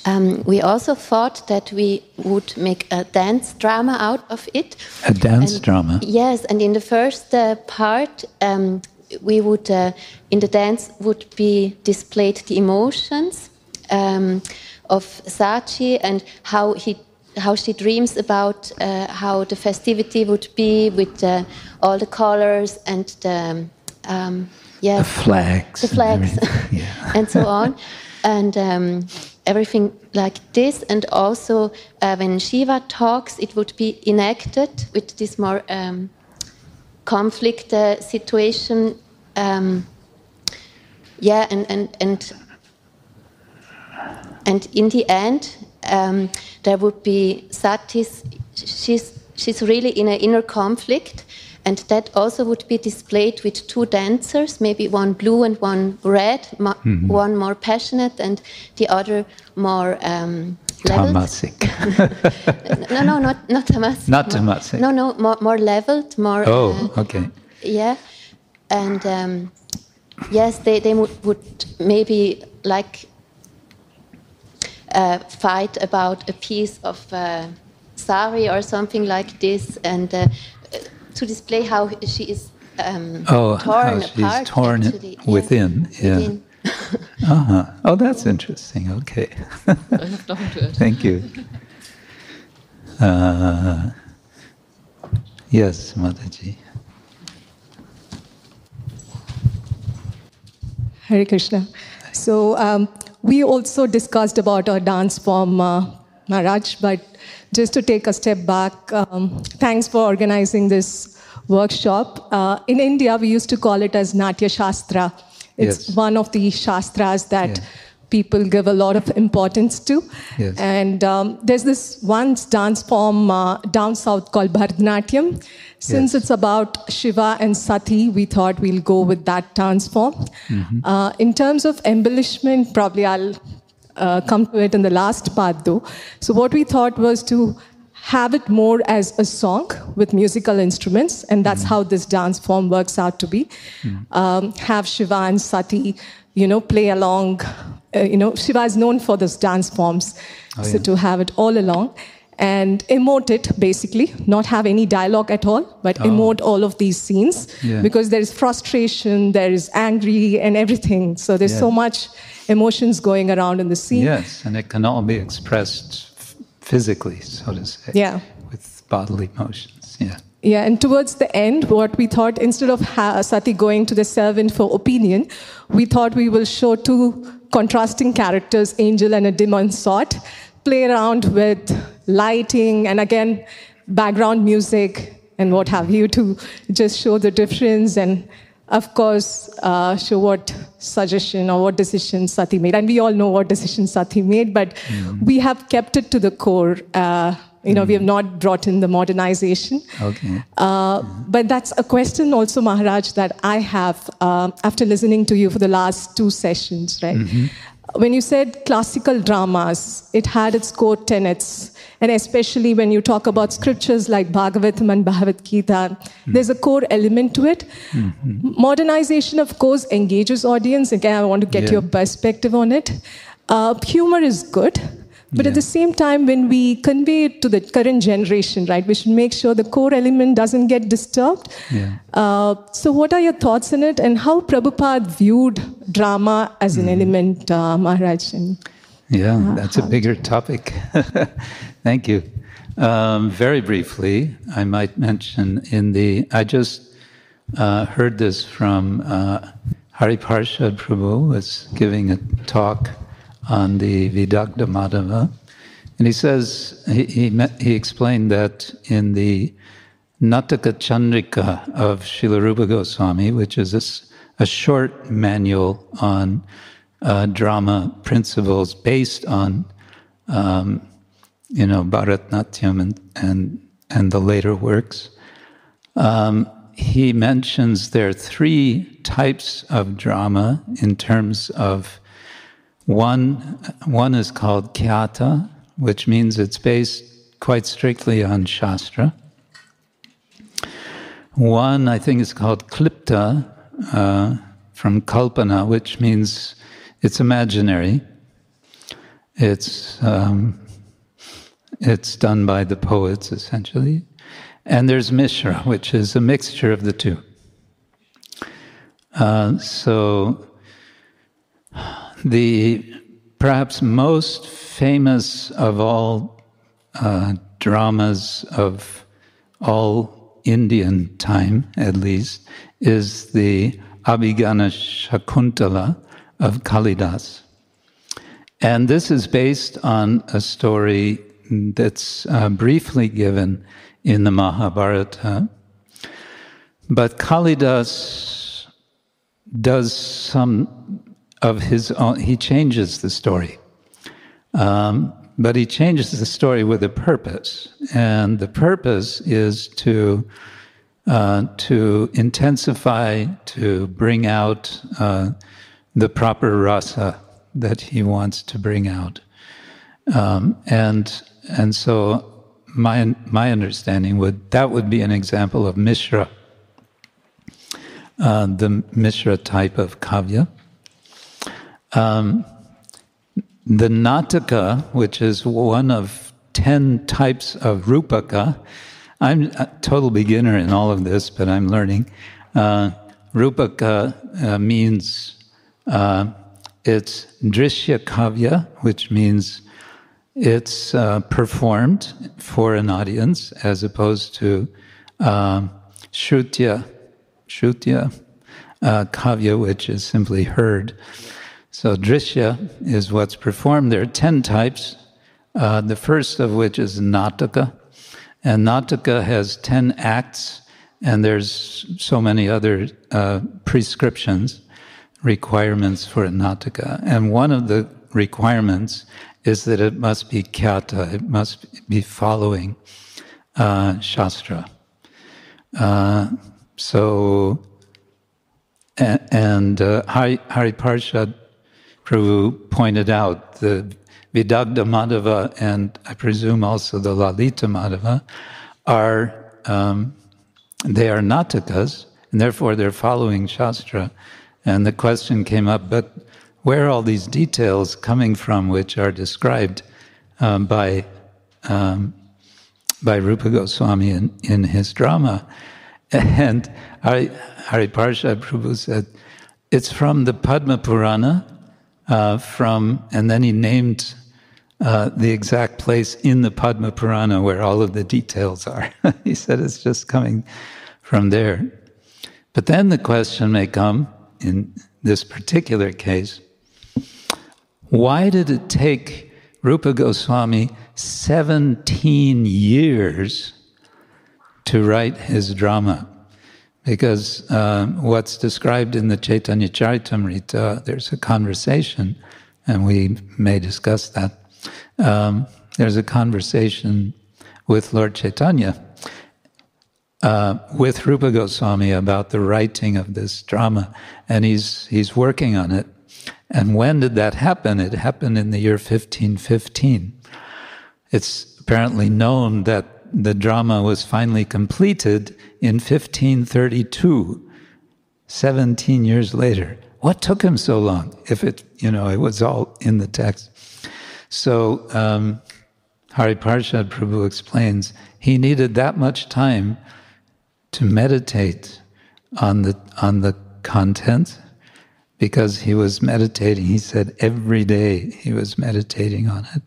Um, we also thought that we would make a dance drama out of it. A dance And- drama. Yes, and in the first uh, part, um, we would uh, in the dance would be displayed the emotions um, of Sati and how he how she dreams about uh, how the festivity would be with uh, all the colors and the um, yeah The flags. the and flags everything. Yeah. and so on, and um, everything like this. And also, uh, when Shiva talks, it would be enacted with this more um, conflict uh, situation. Um, yeah, and and and and in the end, um, there would be Sati's. She's she's really in an inner conflict, and that also would be displayed with two dancers, maybe one blue and one red, mo- one more passionate and the other more um, leveled. Tamasic. No, no, not not tamasic. Not tamasic. No, no, more, more leveled, more. Oh, uh, okay. yeah, and um, yes, they they would, would maybe like uh, fight about a piece of uh, sari or something like this, and uh, to display how she is um, Oh, torn how she's apart. torn actually. Within. Yeah. within. Uh-huh. Oh, that's interesting. Okay. Thank you. Uh, yes, Mataji. Hare Krishna. So um, we also discussed about our dance form, uh, Maharaj, but just to take a step back, um, thanks for organizing this workshop. Uh, in India, we used to call it as Natya Shastra, It's Yes. one of the shastras that Yeah. people give a lot of importance to. Yes. And um, there's this one dance form uh, down south called Bharatanatyam. Since Yes. it's about Shiva and Sati, we thought we'll go with that dance form. Mm-hmm. Uh, in terms of embellishment, probably I'll uh, come to it in the last part though. So, what we thought was to have it more as a song with musical instruments, and that's how this dance form works out to be. Um, have Shiva and Sati, you know, play along. Uh, you know, Shiva is known for those dance forms, Oh, so yeah. to have it all along. And emote it basically, not have any dialogue at all, but Oh. emote all of these scenes Yeah. because there is frustration, there is angry, and everything. So there's Yeah. so much emotions going around in the scene. Yes, and it can all be expressed f- physically, so to say. Yeah. With bodily motions. Yeah. Yeah, and towards the end, what we thought, instead of ha- Sati going to the servant for opinion, we thought we will show two contrasting characters, angel and a demon sort, play around with lighting and again, background music and what have you to just show the difference and, of course, uh, show what suggestion or what decision Sati made. And we all know what decision Sati made, but we have kept it to the core. Uh, you know, we have not brought in the modernization. Okay. Uh, but that's a question also, Maharaj, that I have uh, after listening to you for the last two sessions, right? When you said classical dramas, it had its core tenets. And especially when you talk about scriptures like Bhagavatam and Bhagavad Gita, there's a core element to it. Modernization, of course, engages audience. Again, I want to get Yeah. your perspective on it. Uh, humor is good. But at the same time, when we convey it to the current generation, right, we should make sure the core element doesn't get disturbed. Yeah. Uh, so, what are your thoughts on it, and how Prabhupada viewed drama as an element, uh, Maharaj? Yeah, that's a bigger topic. Thank you. Um, very briefly, I might mention in the, I just uh, heard this from uh, Hari Parshad Prabhu was giving a talk on the Vidagdha Madhava. And he says, he, he, he explained that in the Nataka Chandrika of Srila Rupa Goswami, which is a, a short manual on uh, drama principles based on, um, you know, Bharatnatyam and, and, and the later works. Um, he mentions there are three types of drama in terms of one, one is called Khyata, which means it's based quite strictly on Shastra. One, I think, is called Klipta, uh, from Kalpana, which means it's imaginary. It's, um, it's done by the poets, essentially. And there's Mishra, which is a mixture of the two. Uh, so, the perhaps most famous of all uh, dramas of all Indian time, at least, is the Abhijnana Shakuntala of Kalidas. And this is based on a story that's uh, briefly given in the Mahabharata. But Kalidas does some of his own, he changes the story. Um, but he changes the story with a purpose. And the purpose is to, uh, to intensify, to bring out uh, the proper rasa that he wants to bring out. Um, and, and so my, my understanding would, that would be an example of Mishra, uh, the Mishra type of kavya. Um, the Nataka, which is one of 10 types of Rupaka, I'm a total beginner in all of this, but I'm learning. Uh, rupaka uh, means uh, it's Drishya Kavya, which means it's uh, performed for an audience as opposed to um, Shrutya, Shrutya uh, Kavya, which is simply heard. So Drishya is what's performed. There are 10 types, uh, the first of which is Nataka. And Nataka has 10 acts, and there's so many other uh, prescriptions. requirements for a Nataka. And one of the requirements is that it must be khyata, it must be following uh, Shastra. Uh, so, and, and uh, Hari, Hari Parshad Prabhu pointed out the Vidagdha Madhava and I presume also the Lalita Madhava are, um, they are Natakas, and therefore they're following Shastra. And the question came up, but where are all these details coming from which are described um, by, um, by Rupa Goswami in, in his drama? And Hari, Hari Parsha Prabhu said, it's from the Padma Purana, uh, from, and then he named uh, the exact place in the Padma Purana where all of the details are. he said it's just coming from there. But then the question may come in this particular case why did it take Rupa Goswami 17 years to write his drama? Because um, what's described in the Chaitanya Charitamrita, there's a conversation, and we may discuss that. Um, there's a conversation with Lord Chaitanya uh, with Rupa Goswami about the writing of this drama, and he's he's working on it. And when did that happen? It happened in the year 1515. It's apparently known that the drama was finally completed in 1532, 17 years later. What took him so long? If it, you know, it was all in the text. So um, Hari Parshad Prabhu explains he needed that much time to meditate on the on the content because he was meditating. He said every day he was meditating on it.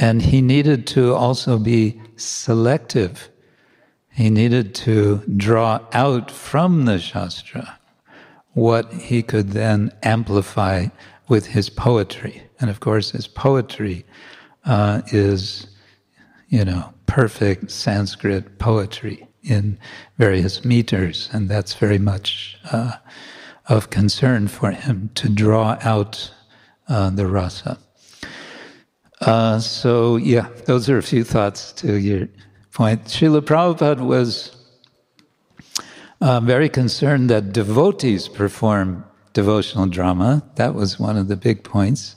And he needed to also be selective. He needed to draw out from the Shastra what he could then amplify with his poetry. And of course, his poetry uh, is, you know, perfect Sanskrit poetry in various meters, and that's very much uh, of concern for him to draw out uh, the rasa. Uh, so, yeah, those are a few thoughts to your point. Srila Prabhupada was uh, very concerned that devotees perform devotional drama. That was one of the big points.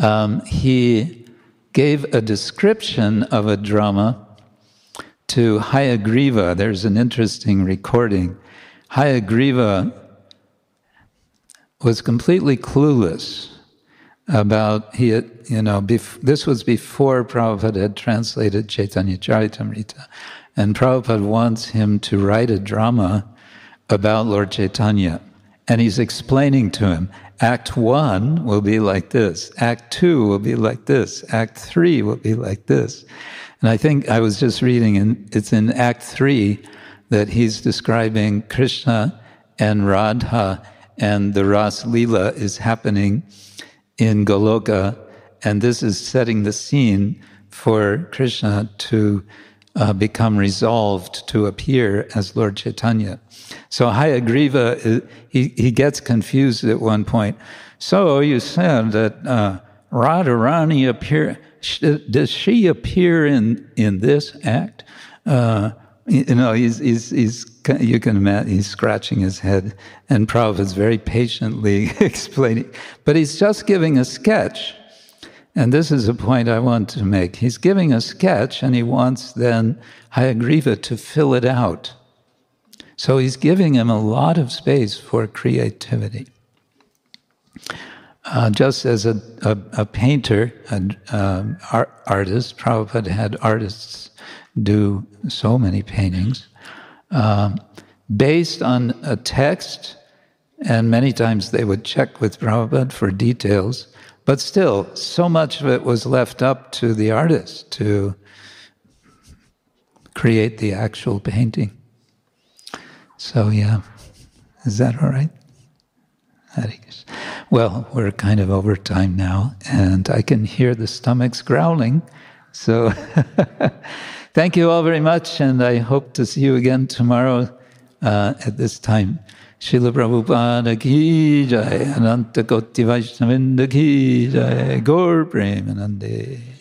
Um, he gave a description of a drama to Hayagriva. There's an interesting recording. Hayagriva was completely clueless about he had, you know bef- this was before Prabhupada had translated Chaitanya Charitamrita, and Prabhupada wants him to write a drama about Lord Chaitanya, and he's explaining to him. Act one will be like this. Act two will be like this. Act three will be like this. And I think I was just reading, and it's in Act Three that he's describing Krishna and Radha, and the Ras Lila is happening in Goloka, and this is setting the scene for Krishna to uh, become resolved to appear as Lord Chaitanya. So Hayagriva, uh, he, he gets confused at one point. So you said that uh, Radharani appear, does she appear in, in this act? Uh, you know, he's, he's, he's, you can imagine, he's scratching his head, and Prabhupada's very patiently explaining. But he's just giving a sketch. And this is a point I want to make. He's giving a sketch, and he wants then Hayagriva to fill it out. So he's giving him a lot of space for creativity. Uh, just as a, a, a painter, an um, art, artist, Prabhupada had artists do so many paintings um, based on a text, and many times they would check with Prabhupada for details, but still, so much of it was left up to the artist to create the actual painting. So, yeah, is that all right? Well, we're kind of over time now, and I can hear the stomachs growling. So, Thank you all very much, and I hope to see you again tomorrow uh, at this time. Srila Prabhupada ki jai, Ananta Koti Vaishnavinda ki jai, Gaur Premanande.